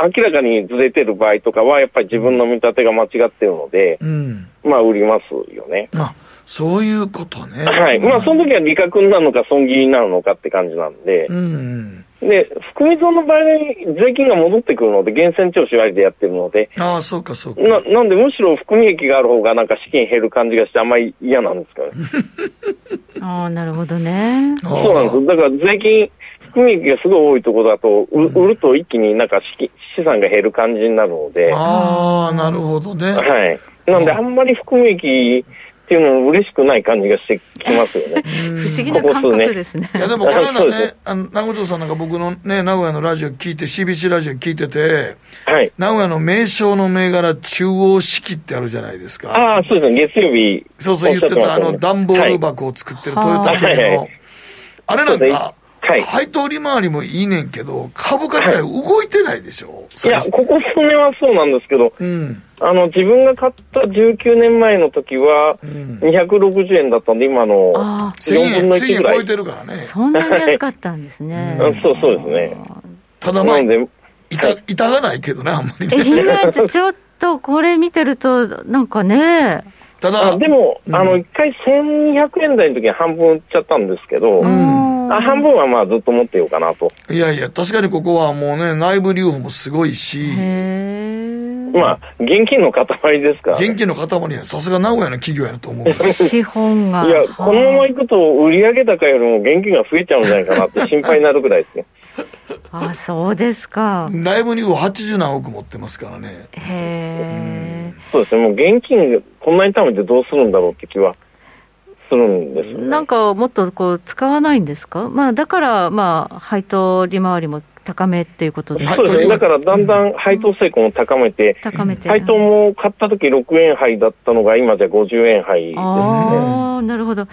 明らかにずれてる場合とかは、やっぱり自分の見立てが間違ってるので、うん、まあ売りますよね。あそういうことね。はい。まあ、その時は利確になるのか、損切りになるのかって感じなんで、うん、で、含み損の場合に税金が戻ってくるので、源泉徴収ありでやってるので、ああ、そうか、そうか。ななんで、むしろ含み益がある方が、なんか資金減る感じがして、あんまり嫌なんですかね。[LAUGHS] ああ、なるほどね。そうなんです。だから、税金、含み益がすごい多いところだと、うん、売ると一気になんか資資産が減る感じになるので。ああ、なるほどね。はい。なんで、あんまり含み益、っていうのも嬉しくない感じがしてきますよね。[LAUGHS] 不思議な感覚ですね。いやでもこの間ね、あの、名古屋さんなんか僕のね、名古屋のラジオ聞いて、CBC ラジオ聞いてて、はい。名古屋の名称の銘柄中央式ってあるじゃないですか。ああ、そうですね、月曜日。そうそう言ってた、あの、段ボール箱を作ってるトヨタ系の。あれなんか、はい、配当利回りもいいねんけど、株価自体動いてないでしょ、はい、いや、ここ数年はそうなんですけど、うん、あの自分が買った19年前の時は、260円だったんで、今の4分の1ぐらい。超えてるからね。そんなに安かったんですね。[LAUGHS] そうそうですね。ただまあ、痛痛がないけどね、あんまりね。今、ちょっとこれ見てると、なんかね、ただ、でも、うん、あの、一回1200円台の時に半分売っちゃったんですけど、うん、あ半分はまあずっと持ってようかなと。いやいや、確かにここはもうね、内部留保もすごいし、まあ、現金の塊ですから、ね、現金の塊はさすが名古屋の企業やなと思う。[LAUGHS] 資本が。いや、このままいくと、売上高よりも現金が増えちゃうんじゃないかなって心配になるぐらいですね。あそうですか。内部留保80何億持ってますからね。へえ、うん、そうですね、もう現金、こんなに貯めてどうするんだろうって気は。するんです、ね、なんかもっとこう使わないんですか、まあ、だから、まあ、配当利回りも高めっていうことで。そうですね、だからだんだん配当成功も高めて、高めて。配当も買った時6円杯だったのが、今じゃ50円杯ですね。あなるほど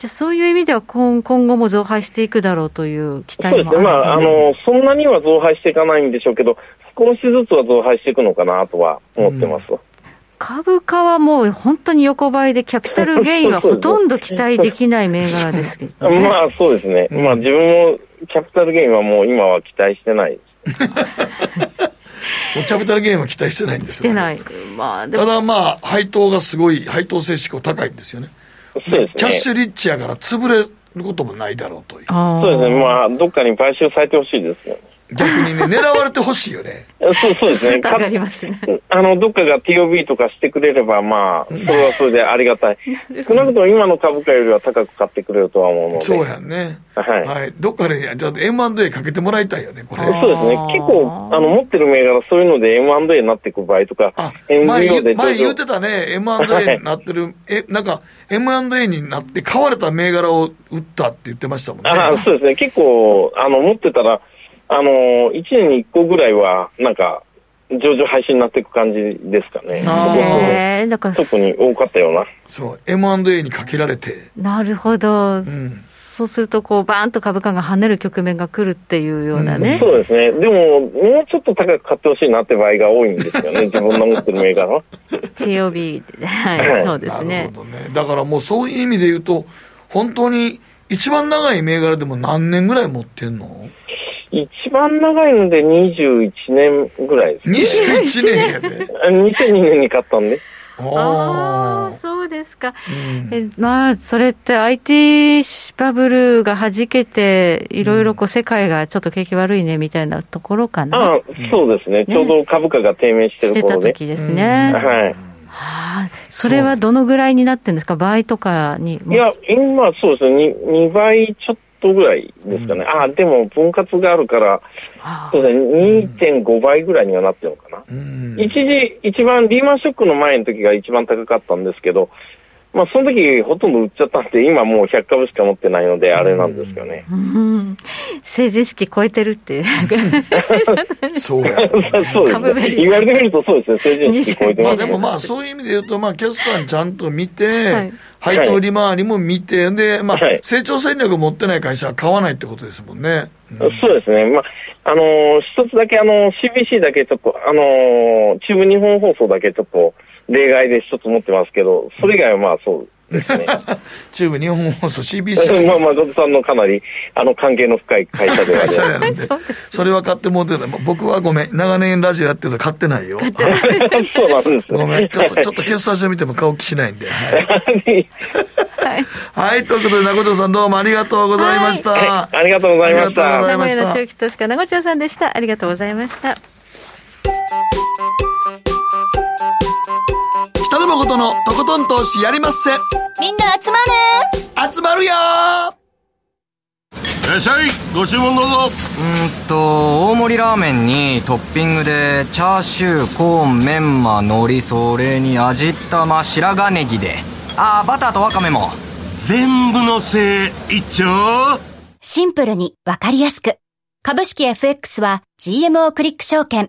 じゃそういう意味では今今後も増配していくだろうという期待もあね、そうですね、まあ、あのそんなには増配していかないんでしょうけど、少しずつは増配していくのかなとは思ってます。うん株価はもう本当に横ばいで、キャピタルゲインはほとんど期待できない銘柄ですけど、ね、[LAUGHS] まあそうですね、まあ自分もキャピタルゲインはもう今は期待してないです。[LAUGHS] もうキャピタルゲインは期待してないんですよ、してない。まあ、ただまあ、配当がすごい、配当性志向高いんですよね。そうですね。キャッシュリッチやから潰れることもないだろうという。そうですね。まあ、どっかに買収されてほしいですよね。逆にね、狙われてほしいよね。そうそうですね。ありますね。あの、どっかが TOB とかしてくれれば、まあ、それはそれでありがたい。少なくとも今の株価よりは高く買ってくれるとは思うので。そうやんね。はい。はい。どっかで、じゃあ M&A かけてもらいたいよね、これ。そうですね。結構、あの、持ってる銘柄、そういうので M&A になっていく場合とか、MBO で前言ってたね、M&A になってる、え、なんか、M&A になって買われた銘柄を売ったって言ってましたもんね。あそうですね。結構、あの、持ってたら、あの、1年に1個ぐらいは、なんか、上場廃止になっていく感じですかね。えだから特に多かったような。そう、M&A にかけられて。なるほど。うん、そうすると、こう、バーンと株価が跳ねる局面が来るっていうようなね。うん、そうですね。でも、もうちょっと高く買ってほしいなって場合が多いんですよね。[LAUGHS] 自分の持ってる銘柄は。TOB、はい、そうですね。なるほどね。だからもうそういう意味で言うと、本当に一番長い銘柄でも何年ぐらい持ってんの？一番長いので21年ぐらいです、ね。21年やで。2002年に買ったんで。ああ、そうですか。うん、えまあ、それって IT バブルがはじけて、いろいろこう世界がちょっと景気悪いねみたいなところかな？ああそうですね。ちょうど株価が低迷してる頃で。してた時ですね。はい。はあ、それはどのぐらいになってるんですか、倍とかに。いや、今、そうですね、2, 2倍ちょっとぐらいですかね。うん、ああ、でも分割があるから、そうですね、2.5倍ぐらいにはなってるのかな。うん、一時、一番リーマンショックの前の時が一番高かったんですけど、まあ、その時ほとんど売っちゃったんで、今もう100株しか持ってないので、あれなんですよね。うん、政治意識超えてるっていう。[LAUGHS] そうや。そうですね。言われてみるとそうですね、政治意識超えてます、ね、まあでもまあ、そういう意味で言うと、まあ、決算ちゃんと見て、はい、配当利回りも見て、で、まあ、はい、成長戦略持ってない会社は買わないってことですもんね。うん、そうですね。まあ、あのー、一つだけ、あのー、CBC だけちょっと、あのー、中部日本放送だけちょっと、例外で一つ持ってますけど、それ以外はまあそうですね。[LAUGHS] 中部日本放送 CBC。[LAUGHS] まあまあ、ゴさんのかなり、あの、関係の深い会社ではある。それは買ってもうてない。僕はごめん。長年ラジオやってると買ってないよ。[LAUGHS] そうなんです、ごめん。ちょっと、ちょっと決算書見ても顔気しないんで。はい。はい。ということで、中条さんどうもありがとうございました。はい、ありがとうございました。ありがとうございました。名古屋の中期投資家、中条さんでした。ありがとうございました。のとことん投資やりまっせ。みんな集まる。集まるよ。いらっしゃい。ご注文どうぞ。うんと大盛りラーメンにトッピングでチャーシューコーンメンマ海苔それに味玉白髪ネギで。ああバターとワカメも。全部のせい一丁。シンプルにわかりやすく。株式 FX は GMO クリック証券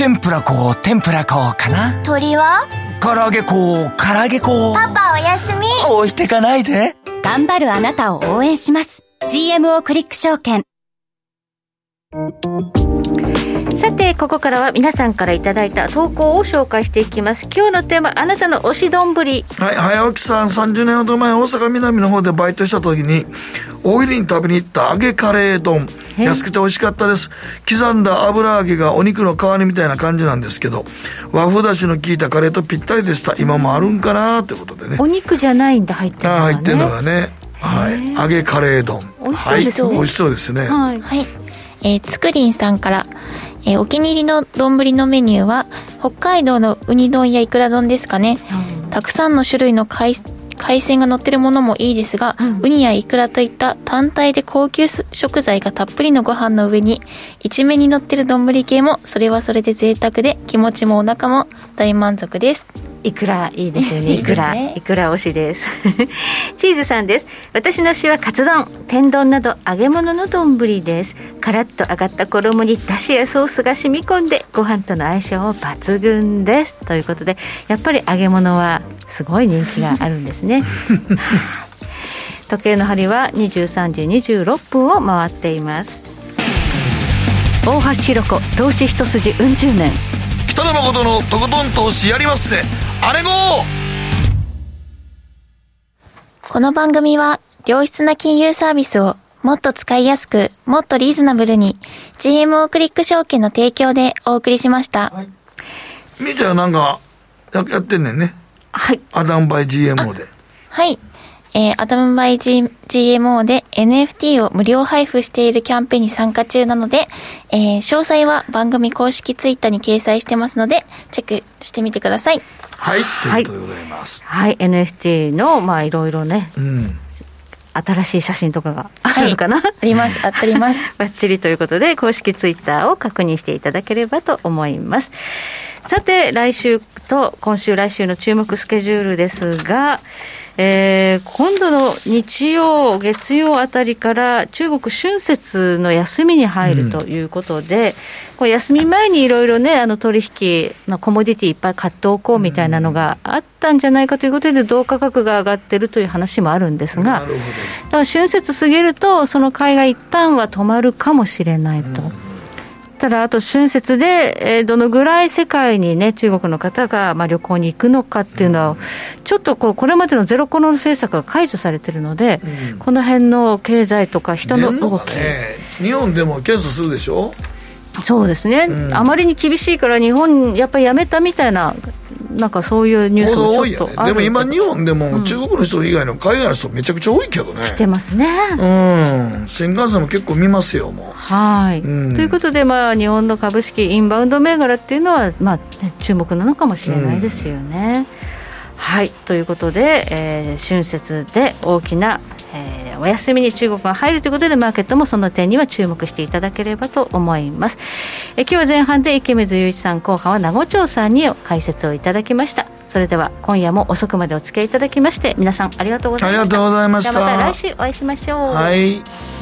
天ぷらこ天ぷらこかな。鳥は？唐揚げこ唐揚げこパパおやすみ。置いてかないで。頑張るあなたを応援します。GMO クリック証券。さてここからは皆さんからいただいた投稿を紹介していきます。今日のテーマあなたの推し丼。はい早起きさん30年ほど前大阪南の方でバイトした時にお昼に食べに行った揚げカレー丼安くて美味しかったです。刻んだ油揚げがお肉の皮煮みたいな感じなんですけど和風だしの効いたカレーとぴったりでした。今もあるんかなということでね。お肉じゃないんだ入ってるのが、ね、入ってるのがね。はい。揚げカレー丼。美味しそうですね、はい、美味しそうですね。はい、はい。えー、つくりんさんから、えー、お気に入りの丼のメニューは北海道のウニ丼やイクラ丼ですかね、うん、たくさんの種類の海海鮮が乗ってるものもいいですが、うん、ウニやイクラといった単体で高級食材がたっぷりのご飯の上に一面に乗ってる丼系もそれはそれで贅沢で気持ちもお腹も大満足ですいくらいいですよね。いくら、いくら推しです。[LAUGHS] チーズさんです。私の推しはカツ丼、天丼など揚げ物の丼です。カラッと揚がった衣にだしやソースが染み込んで、ご飯との相性も抜群です。ということで、やっぱり揚げ物はすごい人気があるんですね。[LAUGHS] 時計の針は23時26分を回っています。大橋ひろ子投資一筋うん十年北野誠のとことん投資やりまっせあれごこの番組は良質な金融サービスをもっと使いやすく、もっとリーズナブルに GMO クリック証券の提供でお送りしました。はい、みーちゃんなんかややってんねんね。はい。アダムバイ GMO で。はい。えー、アダムバイ、G、GMO で NFT を無料配布しているキャンペーンに参加中なので、えー、詳細は番組公式ツイッターに掲載してますので、チェックしてみてください。はい、ということでございます。はい、はい、NFT の、まあ、いろいろね、うん、新しい写真とかがあるかな、はい、あります、あります。[LAUGHS] バッチリということで、公式ツイッターを確認していただければと思います。さて、来週と今週、来週の注目スケジュールですが、えー、今度の日曜、月曜あたりから中国春節の休みに入るということで、うん、こう休み前にいろいろね、あの取引のコモディティいっぱい買っておこうみたいなのがあったんじゃないかということで、銅価格が上がってるという話もあるんですが、だから春節過ぎると、その買いが一旦は止まるかもしれないと。うんただ、あと春節で、えー、どのぐらい世界にね、中国の方が、まあ、旅行に行くのかっていうのは、ちょっとここれまでのゼロコロナ政策が解除されてるので、うん、この辺の経済とか人の動き。ね、日本でも検査するでしょ？そうですね、うん、あまりに厳しいから日本やっぱりやめたみたいななんかそういうニュースもちょっと、ね、でも今日本でも中国の人以外の海外の人めちゃくちゃ多いけどね。来てますね。うん。新幹線も結構見ますよもう。はい、うん、ということでまあ日本の株式インバウンド銘柄っていうのはまあ注目なのかもしれないですよね、うん。はい。ということで、えー、春節で大きな、えー、お休みに中国が入るということでマーケットもその点には注目していただければと思います、えー、今日は前半で池水雄一さん後半は名護町さんに解説をいただきました。それでは今夜も遅くまでお付き合いいただきまして皆さんありがとうございました。ありがとうございました。また来週お会いしましょう。はい